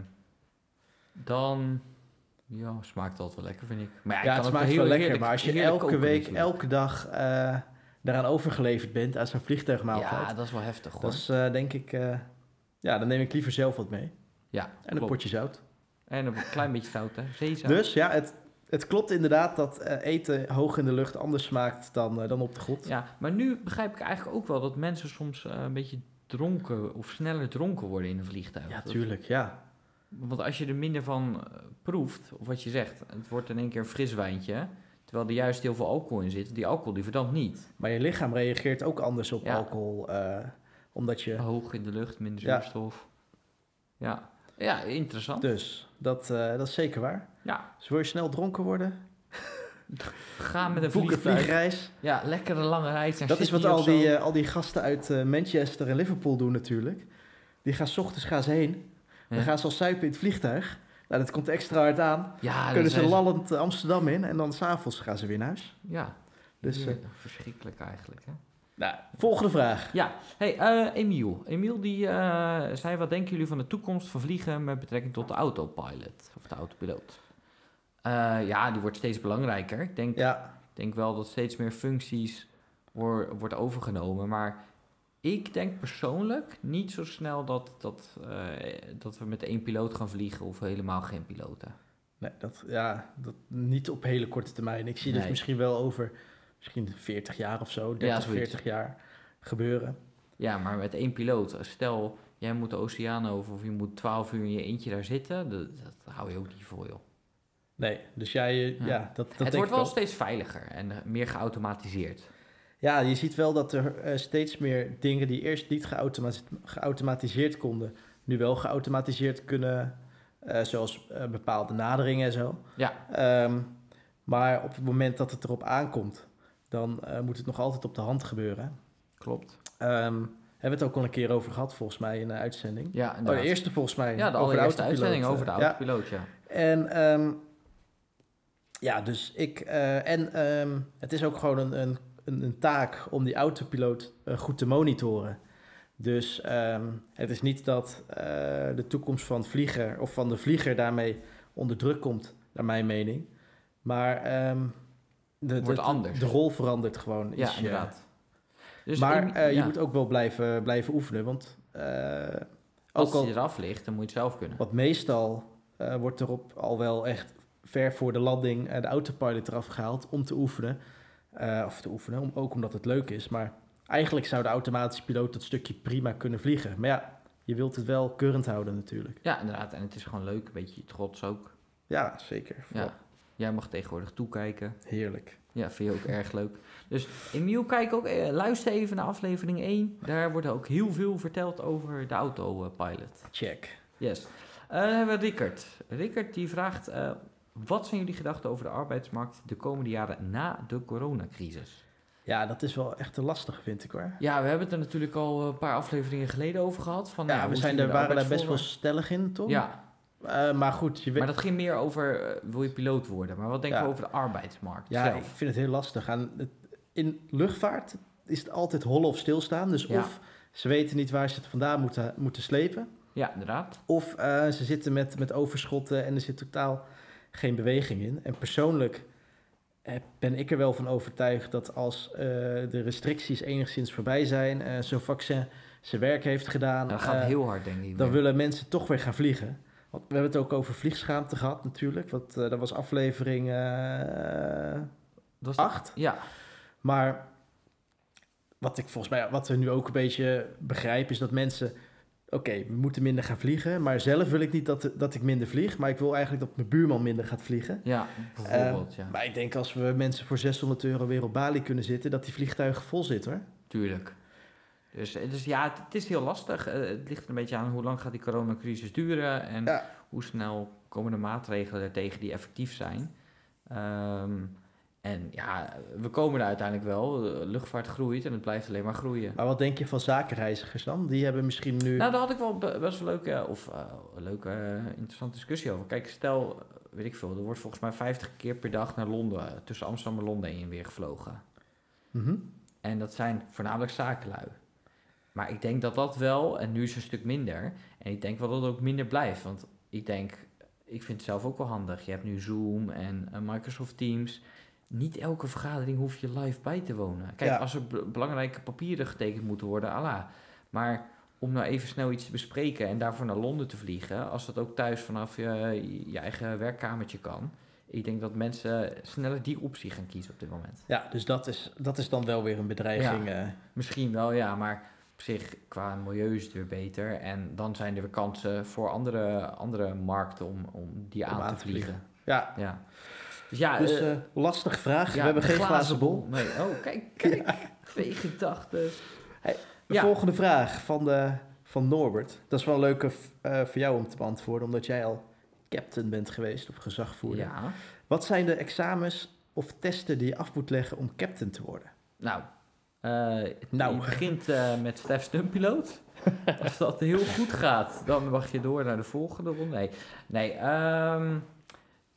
dan ja, smaakt dat wel lekker, vind ik. Maar ja, het ook smaakt heel wel lekker, maar als je elke week, elke dag eh, daaraan overgeleverd bent aan zo'n vliegtuigmaaltijd, Ja, dat is wel heftig hoor. dat is eh, denk ik, eh, ja, dan neem ik liever zelf wat mee. ja, En een potje zout. En een klein beetje zout, hè. Zeezout. Dus ja, het, het klopt inderdaad dat eten hoog in de lucht anders smaakt dan, dan op de grond. Ja, maar nu begrijp ik eigenlijk ook wel dat mensen soms een beetje dronken of sneller dronken worden in een vliegtuig. Ja, tuurlijk, ja. Want als je er minder van eh, proeft, of wat je zegt, het wordt in één keer een fris wijntje, terwijl er juist heel veel alcohol in zit. Die alcohol die verdampt niet. Maar je lichaam reageert ook anders op Ja. alcohol, eh, omdat je... Hoog in de lucht, minder zuurstof. Ja, ja interessant. Dus, dat, eh, dat is zeker waar. Ja, Dus wil je snel dronken worden? Ga met een Boek vliegreis. Ja, lekkere lange reis Dat is wat al die, eh, al die gasten uit eh, Manchester en Liverpool doen natuurlijk. Die gaan 's ochtends gaan ze heen. Dan gaan ze al suipen in het vliegtuig. Nou, dat komt extra hard aan. Ja, dan Kunnen ze lallend eh, Amsterdam in. En dan s'avonds gaan ze weer naar huis. Ja, Dus, verschrikkelijk eigenlijk. Hè? nou, volgende vraag. Ja, hey, eh, Emiel. Emiel die eh, zei, wat denken jullie van de toekomst van vliegen met betrekking tot de autopilot of de autopiloot? Eh, ja, die wordt steeds belangrijker. Ik denk, Ja, denk wel dat steeds meer functies wor- wordt overgenomen, maar ik denk persoonlijk niet zo snel dat, dat, eh, dat we met één piloot gaan vliegen of helemaal geen piloten. nee, dat, ja dat, niet op hele korte termijn. Ik zie dit Nee. misschien wel over misschien 40 jaar of zo. 30, zoiets. 40 jaar gebeuren. Ja, maar met één piloot, stel jij moet de oceaan over of je moet 12 uur in je eentje daar zitten, dat, dat hou je ook niet vol joh. Nee, dus jij, eh, ja, Ja. dat, dat het wordt wel ook. steeds veiliger en eh, meer geautomatiseerd. Ja, je ziet wel dat er eh, steeds meer dingen die eerst niet geautomati- geautomatiseerd konden, nu wel geautomatiseerd kunnen, zoals bepaalde naderingen en zo. Ja, Ehm, maar op het moment dat het erop aankomt, dan moet het nog altijd op de hand gebeuren. klopt. Ehm hebben we het ook al een keer over gehad, volgens mij, in een uitzending. Ja, Oh, de eerste volgens mij. ja, de over allereerste uitzending over de ja. autopiloot, ja. En ehm, ja, dus ik. eh, en ehm, het is ook gewoon een, een, een, taak om die autopiloot eh, goed te monitoren. Dus ehm, het is niet dat eh, de toekomst van vlieger of van de vlieger daarmee onder druk komt, naar mijn mening. Maar ehm, de, Wordt de- anders. de rol verandert gewoon. Ja, inderdaad. Dus maar in- je moet ook wel blijven, blijven oefenen. Want als ook al, je eraf ligt, dan moet je het zelf kunnen. want meestal wordt erop al wel echt ver voor de landing eh, de autopilot eraf gehaald om te oefenen. Eh, of te oefenen, om, ook omdat het leuk is. Maar eigenlijk zou de automatische piloot dat stukje prima kunnen vliegen. Maar ja, je wilt het wel current houden natuurlijk. Ja, inderdaad. En het is gewoon leuk. Een beetje trots ook. Ja, zeker. Ja. Jij mag tegenwoordig toekijken. Heerlijk. Ja, vind je ook erg leuk. Dus Emiel, kijk ook, eh, luister even naar aflevering 1. Daar wordt ook heel veel verteld over de autopilot. Check. Yes. Dan hebben we Rickert. Rickert die vraagt, wat zijn jullie gedachten over de arbeidsmarkt de komende jaren na de coronacrisis? Ja, dat is wel echt te lastig, vind ik hoor. Ja, we hebben het er natuurlijk al een paar afleveringen geleden over gehad. Van, Ja, nou, we zijn er, waren daar best wel stellig in, toch? Ja, Eh, maar goed, je weet... maar dat ging meer over, eh, wil je piloot worden? Maar wat denk je Ja. over de arbeidsmarkt Ja, zelf? ik vind het heel lastig. Aan het, in luchtvaart is het altijd hollen of stilstaan. Dus Ja. of ze weten niet waar ze het vandaan moeten, moeten slepen. Ja, inderdaad. Of eh, ze zitten met, met overschotten en er zit totaal geen beweging in. En persoonlijk eh, ben ik er wel van overtuigd dat als eh, de restricties enigszins voorbij zijn, eh zo'n vaccin zijn werk heeft gedaan, dat gaat eh, heel hard, denk ik. dan willen mensen toch weer gaan vliegen. Want we hebben het ook over vliegschaamte gehad natuurlijk. Want dat was aflevering eh Dat is- 8. Ja, Maar wat ik volgens mij, wat we nu ook een beetje begrijpen, is dat mensen. Oké, we moeten minder gaan vliegen. Maar zelf wil ik niet dat, dat ik minder vlieg. Maar ik wil eigenlijk dat mijn buurman minder gaat vliegen. ja, bijvoorbeeld, ja. Maar ik denk als we mensen voor 600 euro weer op Bali kunnen zitten, dat die vliegtuigen vol zitten hoor. Tuurlijk. Dus, dus ja, het, is heel lastig. Eh, het ligt er een beetje aan hoe lang gaat die coronacrisis duren en Ja. hoe snel komen de maatregelen er tegen die effectief zijn. Ehm, en ja, we komen er uiteindelijk wel. De luchtvaart groeit en het blijft alleen maar groeien. Maar wat denk je van zakenreizigers dan? Die hebben misschien nu. Nou, daar had ik wel be- best wel leuke, of een leuke, eh, interessante discussie over. Kijk, stel, weet ik veel, er wordt volgens mij 50 keer per dag naar Londen, tussen Amsterdam en Londen heen en weer gevlogen. Mhm. En dat zijn voornamelijk zakenlui. Maar ik denk dat dat wel, en nu is het een stuk minder. En ik denk wel dat het ook minder blijft. Want ik denk, ik vind het zelf ook wel handig. Je hebt nu Zoom en eh, Microsoft Teams. Niet elke vergadering hoef je live bij te wonen. Kijk, Ja. als er be- belangrijke papieren getekend moeten worden, ala. Maar om nou even snel iets te bespreken en daarvoor naar Londen te vliegen, als dat ook thuis vanaf je, je eigen werkkamertje kan. Ik denk dat mensen sneller die optie gaan kiezen op dit moment. Ja, dus dat is, dat is dan wel weer een bedreiging. eh. Misschien wel, ja, maar op zich qua milieu is het weer beter. En dan zijn er weer kansen voor andere, andere markten om, om die Om aan, aan te te vliegen. Ja, Ja. Dus ja, dus eh, eh, lastige vraag. ja, we hebben de geen glazen bol. Nee, oh, kijk, kijk. *laughs* Twee gedachten. De Ja. volgende vraag van, de, van Norbert. Dat is wel een leuke eh, voor jou om te beantwoorden, omdat jij al captain bent geweest of gezagvoerder. Ja, Wat zijn de examens of testen die je af moet leggen om captain te worden? nou. eh, Nou. Je begint met Stef Stumppiloot. *laughs* Als dat heel goed gaat, dan mag je door naar de volgende ronde. Nee, nee ehm,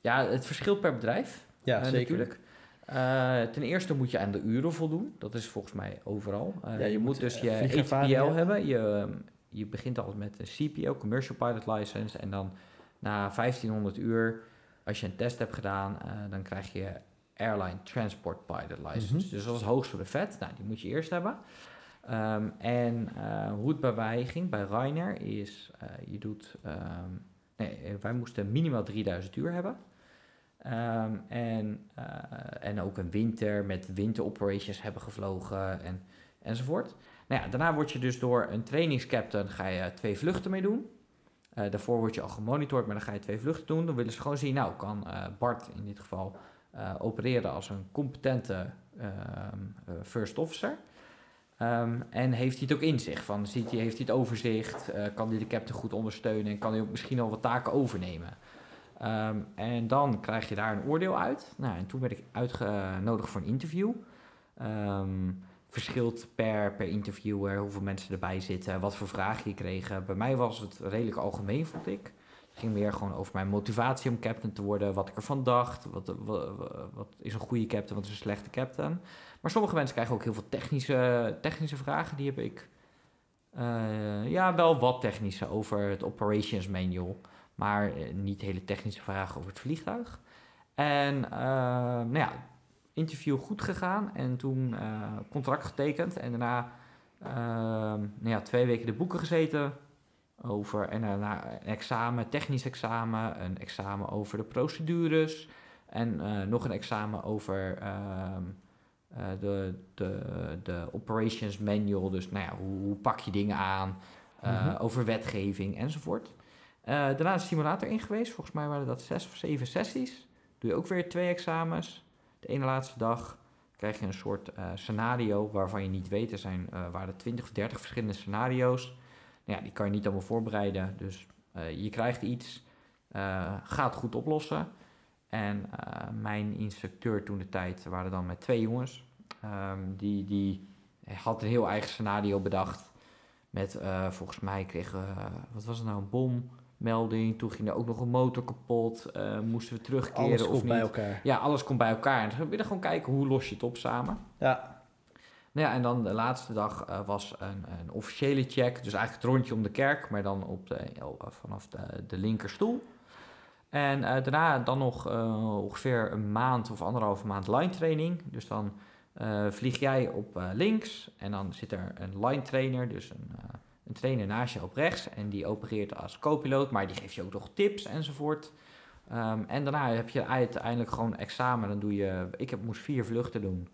ja, het verschilt per bedrijf. Ja, Eh, zeker. Natuurlijk. Eh, ten eerste moet je aan de uren voldoen. Dat is volgens mij overal. Eh, Ja, je, je moet moet, dus je ATPL hebben. Je, je begint altijd met een CPO, Commercial Pilot License. En dan na 1500 uur, als je een test hebt gedaan, dan krijg je Airline Transport Pilot License. Mhm. Dus dat is het hoogste brevet. Nou, die moet je eerst hebben. Ehm, en hoe het bij wij ging, bij Ryanair, is je doet... ehm, nee, wij moesten minimaal 3000 uur hebben. Ehm, en, eh, en ook een winter met winteroperations hebben gevlogen en, enzovoort. Nou ja, daarna word je dus door een trainingscaptain ga je twee vluchten mee doen. Eh, daarvoor word je al gemonitord, maar dan ga je twee vluchten doen. Dan willen ze gewoon zien, nou kan eh, Bart in dit geval opereren als een competente ehm, eh, first officer. Ehm, en heeft hij het ook in zich? Van, ziet hij, heeft hij het overzicht? Kan hij de captain goed ondersteunen? En kan hij ook misschien al wat taken overnemen? Ehm, en dan krijg je daar een oordeel uit. Nou, en toen werd ik uitgenodigd voor een interview. Ehm, verschilt per, per interviewer hoeveel mensen erbij zitten, wat voor vragen je kreeg. Bij mij was het redelijk algemeen, vond ik. Het ging meer gewoon over mijn motivatie om captain te worden, wat ik ervan dacht, wat, wat, wat is een goede captain, wat is een slechte captain. Maar sommige mensen krijgen ook heel veel technische, technische vragen. Die heb ik, eh, ja, wel wat technische over het operations manual. Maar eh, niet hele technische vragen over het vliegtuig. En eh, nou ja, interview goed gegaan en toen eh, contract getekend. En daarna eh, nou ja, twee weken de boeken gezeten over. En daarna een examen, technisch examen, een examen over de procedures. En nog een examen over ehm, eh, de, de, de operations manual, dus nou ja, hoe, hoe pak je dingen aan, Mhm. over wetgeving enzovoort. Eh, daarna is de simulator in geweest, volgens mij waren dat zes of zeven sessies. Doe je ook weer twee examens. De ene laatste dag krijg je een soort eh, scenario waarvan je niet weet, er zijn, eh waren 20 of 30 verschillende scenario's. Nou ja, die kan je niet allemaal voorbereiden, dus eh, je krijgt iets, eh ga het goed oplossen. En eh, mijn instructeur toen de tijd waren dan met twee jongens. Ehm, die, die had een heel eigen scenario bedacht. Met eh, volgens mij kregen wat was het nou, een bommelding. Toen ging er ook nog een motor kapot. Eh, moesten we terugkeren Alles of komt niet. bij elkaar. Ja, alles komt bij elkaar. En dan willen gewoon kijken hoe los je het op samen. Ja, Nou ja, en dan de laatste dag eh, was een, een officiële check. Dus eigenlijk het rondje om de kerk, maar dan op de, oh, vanaf de, de linkerstoel. En eh, daarna dan nog eh, ongeveer een maand of anderhalve maand line training. Dus dan eh, vlieg jij op eh, links en dan zit er een line trainer, dus een, eh, een trainer naast je op rechts. En die opereert als co-piloot, maar die geeft je ook nog tips enzovoort. Ehm, en daarna heb je uiteindelijk gewoon examen. Dan doe je, ik heb, moest vier vluchten doen.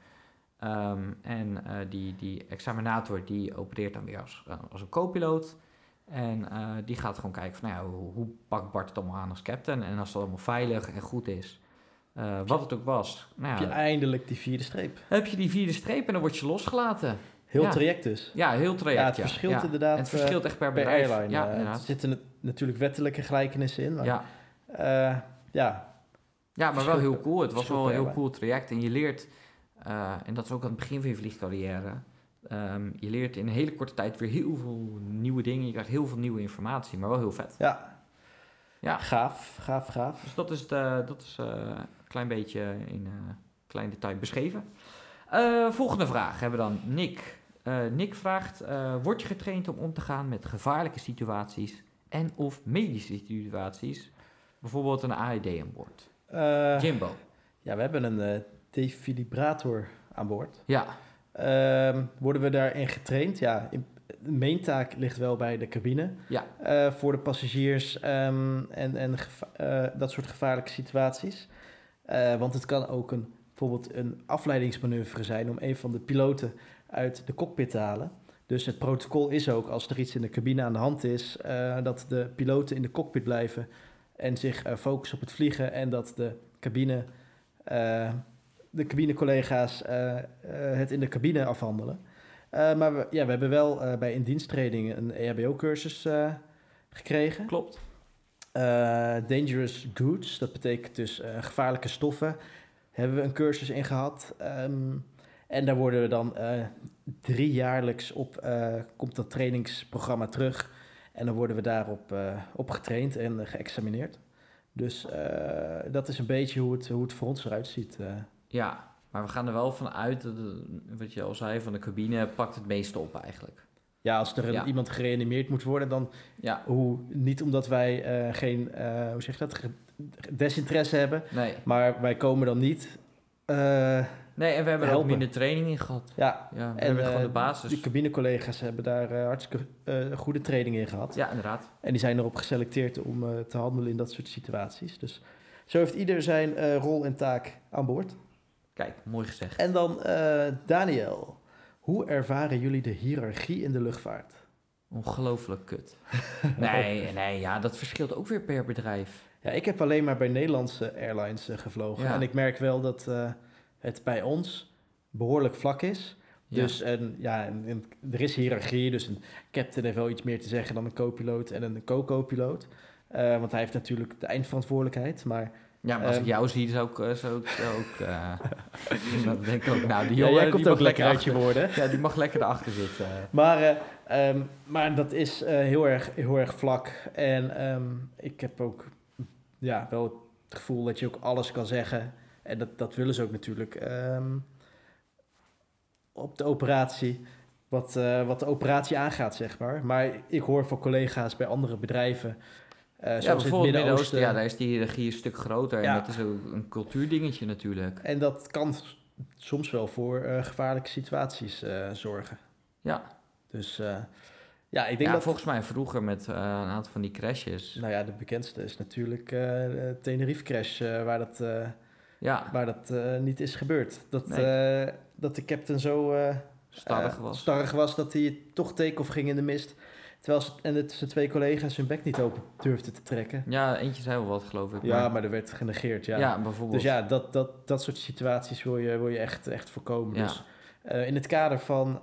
Ehm, en eh, die, die examinator die opereert dan weer als, eh, als een co-piloot. En eh, die gaat gewoon kijken van, nou ja, hoe, hoe pakt Bart het allemaal aan als captain? En als het allemaal veilig en goed is, wat het ook was, nou heb je eindelijk die vierde streep. heb je die vierde streep en dan word je losgelaten. Heel Ja. traject dus. Ja, heel traject. ja, het verschilt inderdaad En het verschilt echt per eh, per bedrijf. airline. Ja, eh, er zitten nat- natuurlijk wettelijke gelijkenissen in. Maar, Ja. eh, ja, Ja, maar wel heel cool. Het was wel een per heel cool traject. En je leert, en dat is ook aan het begin van je vliegcarrière, ehm, je leert in een hele korte tijd weer heel veel nieuwe dingen. Je krijgt heel veel nieuwe informatie, maar wel heel vet. ja. Ja. gaaf, gaaf, gaaf. Dus dat is, de, dat is een klein beetje in klein detail beschreven. Volgende vraag hebben we dan Nick. Eh, Nick vraagt, eh, word je getraind om om te gaan met gevaarlijke situaties en of medische situaties? Bijvoorbeeld een AED aan boord. Eh, Jimbo. ja, we hebben een defibrillator aan boord. Ja, Ehm, worden we daarin getraind? Ja, in, de main taak ligt wel bij de cabine. Ja. Voor de passagiers ehm, en, en dat soort gevaarlijke situaties. Want het kan ook een, bijvoorbeeld een afleidingsmanoeuvre zijn om een van de piloten uit de cockpit te halen. Dus het protocol is ook, als er iets in de cabine aan de hand is, eh, dat de piloten in de cockpit blijven en zich eh, focussen op het vliegen en dat de cabine, eh, de cabinecollega's het in de cabine afhandelen. Maar we, ja, we hebben wel bij indiensttraining een EHBO-cursus eh, gekregen. klopt. Dangerous goods, dat betekent dus gevaarlijke stoffen, hebben we een cursus in gehad. Ehm, en daar worden we dan eh driejaarlijks op, eh, komt dat trainingsprogramma terug. En dan worden we daarop eh, op getraind en geëxamineerd. Dus dat is een beetje hoe het, hoe het voor ons eruit ziet. Ja, maar we gaan er wel van uit, dat, wat je al zei, van de cabine pakt het meeste op eigenlijk. ja, als er Ja. iemand gereanimeerd moet worden, dan Ja, hoe, niet omdat wij geen, hoe zeg je dat, desinteresse hebben. nee. Maar wij komen dan niet. Nee, en we hebben er ook minder training in gehad. ja, Ja, we En, hebben gewoon eh, de basis. De cabinecollega's hebben daar eh, hartstikke eh, goede training in gehad. Ja, inderdaad. En die zijn erop geselecteerd om eh, te handelen in dat soort situaties. Dus zo heeft ieder zijn eh, rol en taak aan boord. Kijk, mooi gezegd. En dan eh, Daniel. Hoe ervaren jullie de hiërarchie in de luchtvaart? Ongelooflijk kut. *laughs* Nee, nee, ja, dat verschilt ook weer per bedrijf. Ja, ik heb alleen maar bij Nederlandse airlines eh, gevlogen. Ja. En ik merk wel dat eh, het bij ons behoorlijk vlak is. Ja. Dus en, ja, en, en er is hiërarchie, dus een captain heeft wel iets meer te zeggen dan een co-piloot en een co-co-piloot. Eh, want hij heeft natuurlijk de eindverantwoordelijkheid. Maar Ja, maar als ik Ehm. jou zie, zou ik, zou ik ook... eh, *laughs* dan denk ik ook, nou, die ja, jij komt mag ook lekker uit je woorden. *laughs* Ja, die mag lekker erachter zitten. Maar, eh, ehm, maar dat is heel, erg, heel erg vlak. En ehm, ik heb ook ja, wel het gevoel dat je ook alles kan zeggen. En dat, dat willen ze ook natuurlijk. ehm, op de operatie. Wat, eh, wat de operatie aangaat, zeg maar. Maar ik hoor van collega's bij andere bedrijven. Ja, zoals in het bijvoorbeeld Midden-Oosten. Midden-Oosten, ja, daar is die hiërarchie een stuk groter. Ja. En dat is ook een cultuurdingetje natuurlijk. En dat kan soms wel voor eh, gevaarlijke situaties zorgen. Ja, Dus ja, ik denk ja dat... volgens mij vroeger met een aantal van die crashes. Nou ja, de bekendste is natuurlijk de Tenerife crash, waar dat Ja, waar dat eh, niet is gebeurd. Dat, Nee. eh, dat de captain zo eh, starrig was. starrig was dat hij toch take-off ging in de mist. Terwijl ze, en het, zijn twee collega's hun bek niet open durfden te trekken. Ja, eentje zei wel wat, geloof ik. Ja, maar er werd genegeerd. Ja. ja. bijvoorbeeld. Dus ja, dat, dat, dat soort situaties wil je, wil je echt, echt voorkomen. Ja. Dus in het kader van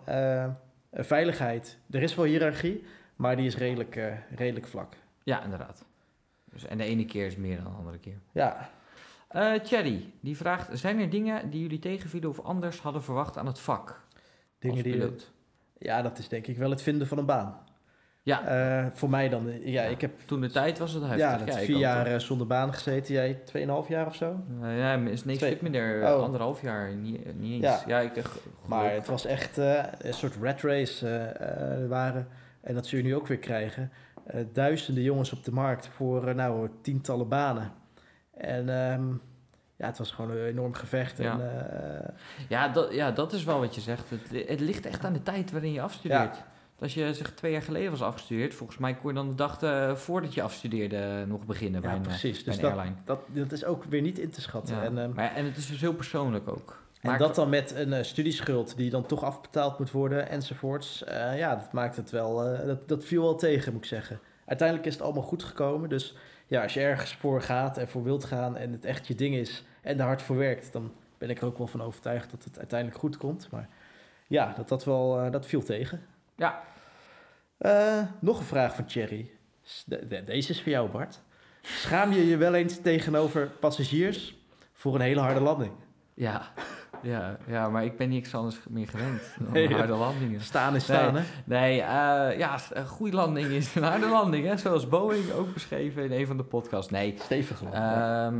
veiligheid, er is wel hiërarchie, maar die is redelijk, redelijk vlak. Ja, inderdaad. Dus, en de ene keer is meer dan de andere keer. Ja, Eh Thierry, die vraagt... Zijn er dingen die jullie tegenvielen of anders hadden verwacht aan het vak? dingen die. piloot? Ja, dat is denk ik wel het vinden van een baan. Ja, Eh, voor mij dan. eh, Ja, ik heb toen de tijd was het heftig. ja, dat ik vier jaar zonder baan gezeten. Jij 2,5 jaar of zo. Ja, is een Twee. minder. Oh. Anderhalf jaar, niet, niet eens. Ja. Ja, ik, Maar het was echt een soort rat race waren. En dat zul je nu ook weer krijgen. Duizenden jongens op de markt voor nou, tientallen banen. En ehm, ja, het was gewoon een enorm gevecht. Ja. En, eh, Ja, dat, ja, dat is wel wat je zegt. Het, het ligt echt aan de tijd waarin je afstudeert. Als je zeg twee jaar geleden was afgestudeerd, volgens mij kon je dan de dag eh, voordat je afstudeerde nog beginnen bij een, eh, precies. bij Dus een dat, airline. dat, dat is ook weer niet in te schatten. Ja. En, ehm, maar, en het is dus heel persoonlijk ook. En dat dan met een studieschuld die dan toch afbetaald moet worden enzovoorts. Ja, dat maakt het wel, dat, dat viel wel tegen moet ik zeggen. Uiteindelijk is het allemaal goed gekomen. Dus ja, als je ergens voor gaat en voor wilt gaan en het echt je ding is en daar hard voor werkt, dan ben ik er ook wel van overtuigd dat het uiteindelijk goed komt. Maar ja, dat, dat, wel, eh, dat viel tegen. Ja. Eh, nog een vraag van Thierry. De- Deze is voor jou, Bart. Schaam je je wel eens tegenover passagiers voor een hele harde landing? Ja, ja, ja, maar ik ben niks anders meer gewend *laughs* dan Nee, harde landingen. Staan is staan, hè? Nee, eh, ja, een goede landing is een harde landing, hè? zoals Boeing ook beschreven in een van de podcasts. Nee, Stevig. Ehm,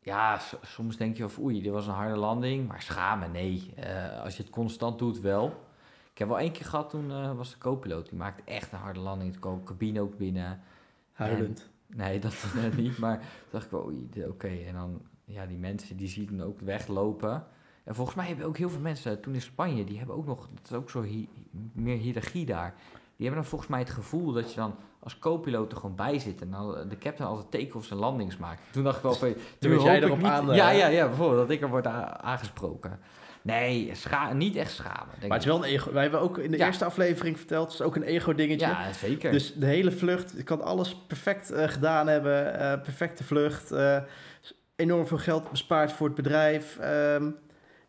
ja, s- soms denk je of oei, dit was een harde landing, maar schamen, nee. Eh, als je het constant doet, wel. Ik heb wel één keer gehad, toen eh, was de co-piloot, die maakte echt een harde landing. Toen kwam de cabine ook binnen. Huilend. Nee, dat *laughs* niet, maar toen dacht ik wel, oei, oké. En dan, ja, die mensen, die zie je dan ook weglopen. En volgens mij hebben ook heel veel mensen, toen in Spanje, die hebben ook nog, dat is ook zo hi- meer hiërarchie daar. Die hebben dan volgens mij het gevoel dat je dan als co-piloot er gewoon bij zit. En dan de captain altijd take-offs en landings maakt. Toen dacht ik wel van, Toen jij ik erop niet- aan, eh, Ja, ja, ja, bijvoorbeeld dat ik er word aangesproken. Nee, scha niet echt schamen. Denk Maar het is wel een ego. Wij hebben ook in de Ja. eerste aflevering verteld, het is ook een ego-dingetje. Ja, zeker. Dus de hele vlucht, je kan alles perfect eh, gedaan hebben, eh, perfecte vlucht, eh, enorm veel geld bespaard voor het bedrijf. ehm,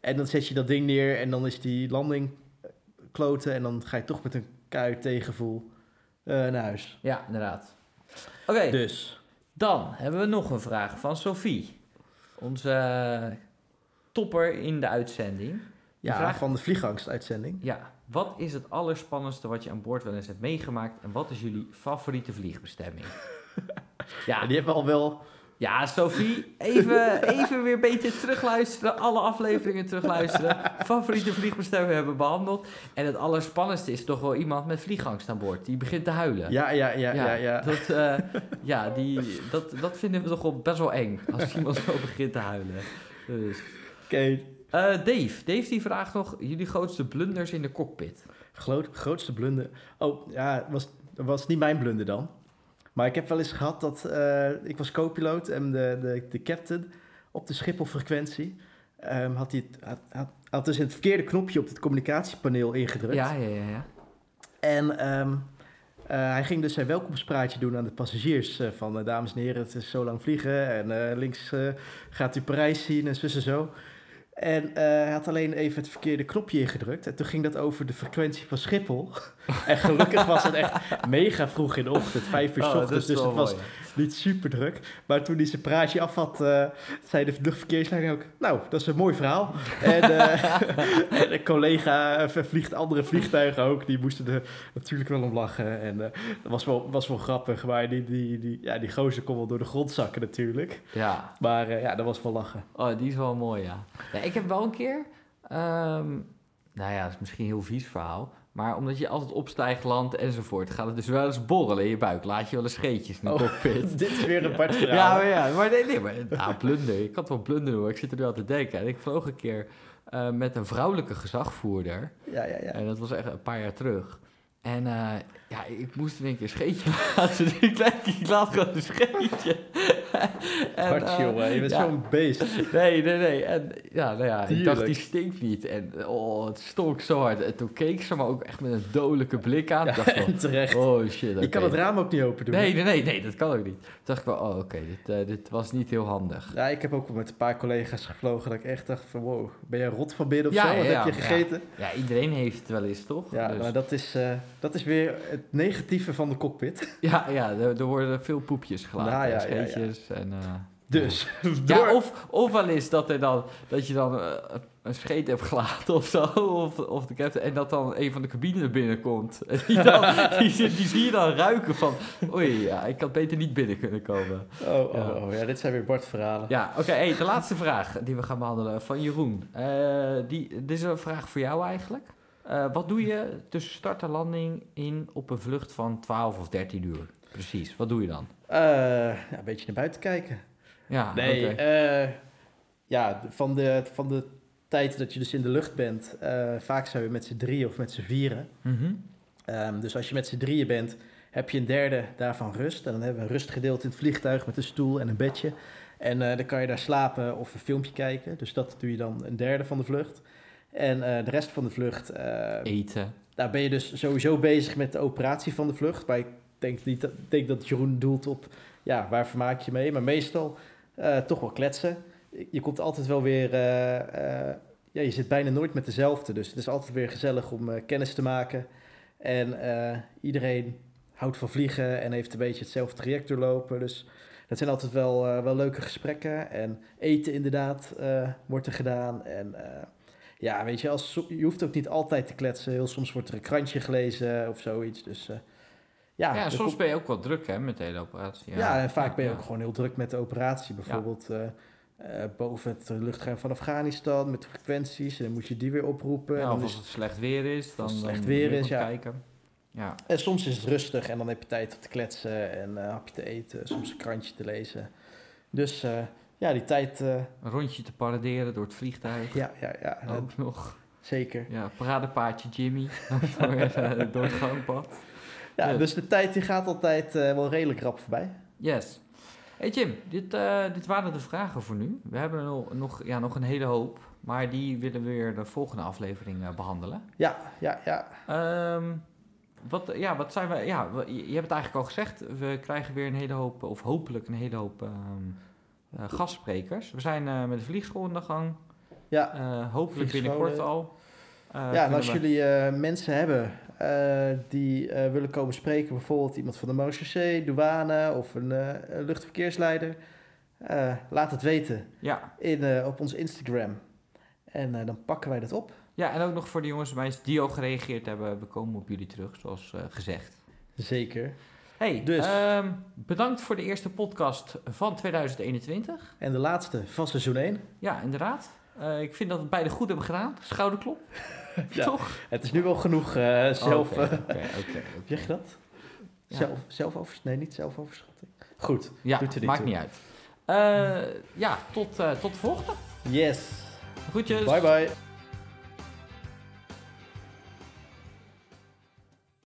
en dan zet je dat ding neer en dan is die landing eh, kloten en dan ga je toch met een kuit tegengevoel eh, naar huis. Ja, inderdaad. Oké, Dus, dan hebben we nog een vraag van Sophie. Onze eh, topper in de uitzending. Die ja, vraagt- van de vliegangstuitzending. Ja, wat is het allerspannendste wat je aan boord wel eens hebt meegemaakt? En wat is jullie favoriete vliegbestemming? *laughs* Ja, En die hebben we al wel... Ja, Sophie, even, even weer een beetje terugluisteren. Alle afleveringen terugluisteren. Favoriete vliegbestemming hebben behandeld. En het allerspannendste is toch wel iemand met vliegangst aan boord. Die begint te huilen. Ja, ja, ja, ja, ja. Dat, eh, ja die, dat, dat vinden we toch wel best wel eng. Als iemand zo begint te huilen. Dus. Oké, Eh, Dave, Dave die vraagt nog jullie grootste blunders in de cockpit. Groot, grootste blunder. Oh, ja, was, was niet mijn blunder dan. Maar ik heb wel eens gehad dat... eh, ik was co-piloot en de, de, de captain op de Schiphol-frequentie... ehm, had, had, had, had dus het verkeerde knopje op het communicatiepaneel ingedrukt. Ja, ja, ja. ja. En ehm, eh, hij ging dus zijn welkomstpraatje doen aan de passagiers. eh, van, dames en heren, het is zo lang vliegen. En links gaat u Parijs zien en zo en zo. En hij had alleen even het verkeerde knopje ingedrukt. En toen ging dat over de frequentie van Schiphol. *laughs* en gelukkig was het echt mega vroeg in de ochtend, vijf uur 's Oh, ochtends. Dus het was niet super druk. Maar toen hij zijn praatje af had, eh, zei de luchtverkeersleiding ook... Nou, dat is een mooi verhaal. en, eh, *laughs* en een collega eh, vliegt andere vliegtuigen ook. Die moesten er natuurlijk wel om lachen. En eh, dat was wel, was wel grappig. Maar die, die, die, ja, die gozer kon wel door de grond zakken natuurlijk. Ja, Maar ja, dat was wel lachen. Oh, die is wel mooi, ja. ja ik heb wel een keer... ehm, nou ja, dat is misschien een heel vies verhaal. Maar omdat je altijd opstijgt, landt enzovoort... gaat het dus wel eens borrelen in je buik. Laat je wel eens scheetjes in de Oh, cockpit. *laughs* Dit is weer een apart Ja, verhaal. maar ja, maar nee, nee, maar nou. Ik had wel blunder hoor. Ik zit er nu aan te denken. En ik vloog een keer eh, met een vrouwelijke gezagvoerder. ja, ja, ja. En dat was echt een paar jaar terug. En eh, ja, ik moest in één keer een scheetje *laughs* laten. Dus ik, laat- ik laat gewoon een scheetje. *laughs* En, eh, jongen. Je bent ja. zo'n beest. Nee, nee, nee. En ja, nou ja, ik dacht, die stinkt niet. En oh, het stonk zo hard. En toen keek ze me ook echt met een dodelijke blik aan. Ja, Ik dacht terecht. oh shit, Je oké. kan het raam ook niet open doen. Nee, nee, nee, nee, dat kan ook niet. Toen dacht ik wel, oh oké, dit, eh, dit was niet heel handig. Ja, ik heb ook met een paar collega's gevlogen dat ik echt dacht van wow, ben je rot van binnen of Ja, zo? Wat heb je gegeten? Ja, iedereen heeft het wel eens, toch? Ja, Dus- maar dat is, eh, dat is weer het negatieve van de cockpit. *laughs* ja, ja er, er worden veel poepjes gelaten, Nou, ja, en ja, ja. scheetjes en... eh, Dus, *laughs* Ja, door. of, of wel eens dat, er dan, dat je dan eh, een scheet hebt gelaten of zo, *laughs* of, of de captain, en dat dan een van de cabine binnenkomt. En die, dan, die, zie- die zie je dan ruiken van, oei, ja, ik had beter niet binnen kunnen komen. Oh, oh, Ja. oh, ja, dit zijn weer Bart-verhalen. Ja, oké, hey, de laatste vraag die we gaan behandelen van Jeroen. Eh, die, dit is een vraag voor jou eigenlijk. Eh, wat doe je tussen start en landing in op een vlucht van 12 of 13 uur? Precies, wat doe je dan? Eh, ja, een beetje naar buiten kijken. Ja, Nee, eh, ja, van de, van de tijd dat je dus in de lucht bent, vaak zijn we met z'n drieën of met z'n vieren. Mhm. Ehm, dus als je met z'n drieën bent, heb je een derde daarvan rust. En dan hebben we een rustgedeelte in het vliegtuig met een stoel en een bedje. En dan kan je daar slapen of een filmpje kijken. Dus dat doe je dan een derde van de vlucht. En eh, de rest van de vlucht, eh, Eten. daar ben je dus sowieso bezig met de operatie van de vlucht. Maar ik denk, niet, dat- ik denk dat Jeroen doelt op, ja, waar vermaak je mee? Maar meestal eh, toch wel kletsen. Je komt altijd wel weer, ja, je zit bijna nooit met dezelfde. Dus het is altijd weer gezellig om kennis te maken. En iedereen houdt van vliegen en heeft een beetje hetzelfde traject doorlopen. Dus dat zijn altijd wel, wel leuke gesprekken. En eten inderdaad wordt er gedaan. En ja, weet je, als, je hoeft ook niet altijd te kletsen. Heel soms wordt er een krantje gelezen of zoiets. Dus eh, ja, Ja, soms ben je ook wel druk hè, met de hele operatie. ja, en vaak ben je ja. ook gewoon heel druk met de operatie. Bijvoorbeeld eh, eh, boven het luchtruim van Afghanistan met frequenties. En dan moet je die weer oproepen. en, dan of als het slecht weer is, dan, slecht weer is, kijken. Ja, en soms is het rustig en dan heb je tijd om te kletsen en een hapje te eten. Soms een krantje te lezen. Dus ja, die tijd, eh, een rondje te paraderen door het vliegtuig. ja, ja, ja Ook nog. zeker. Ja, paradepaardje Jimmy. *laughs* Eh, door het gangpad. Ja, dus de tijd die gaat altijd eh, wel redelijk rap voorbij. Yes. Hey Jim, dit, dit waren de vragen voor nu. We hebben nog, nog, ja, nog een hele hoop. Maar die willen we weer de volgende aflevering eh, behandelen. Ja, ja, ja. Ehm, wat, ja, wat zijn we... Ja, je hebt het eigenlijk al gezegd. We krijgen weer een hele hoop, of hopelijk een hele hoop ehm, eh, gastsprekers. We zijn eh, met de vliegschool in de gang. Ja, Eh, hopelijk binnenkort al. Eh, ja en als we- jullie eh, mensen hebben eh, die eh, willen komen spreken, bijvoorbeeld iemand van de marechaussee, douane of een eh, luchtverkeersleider, eh, laat het weten Ja. in, eh, op ons Instagram. En eh, dan pakken wij dat op. ja, en ook nog voor de jongens en meisjes die al gereageerd hebben. We komen op jullie terug, zoals eh, gezegd. Zeker. Hey, Dus. ehm, bedankt voor de eerste podcast van 2021. En de laatste van seizoen 1. Ja, inderdaad. Eh, ik vind dat we het beide goed hebben gedaan. Schouderklop. *laughs* Ja. Toch? Het is nu wel genoeg eh, zelf... Oké, eh, oké, oké, zeg je dat? Ja. Zelf, zelfover, nee, niet zelfoverschatting. Goed, Ja, doet er niet maakt toe. niet uit. Ja, tot, tot de volgende. yes. Groetjes. Bye bye.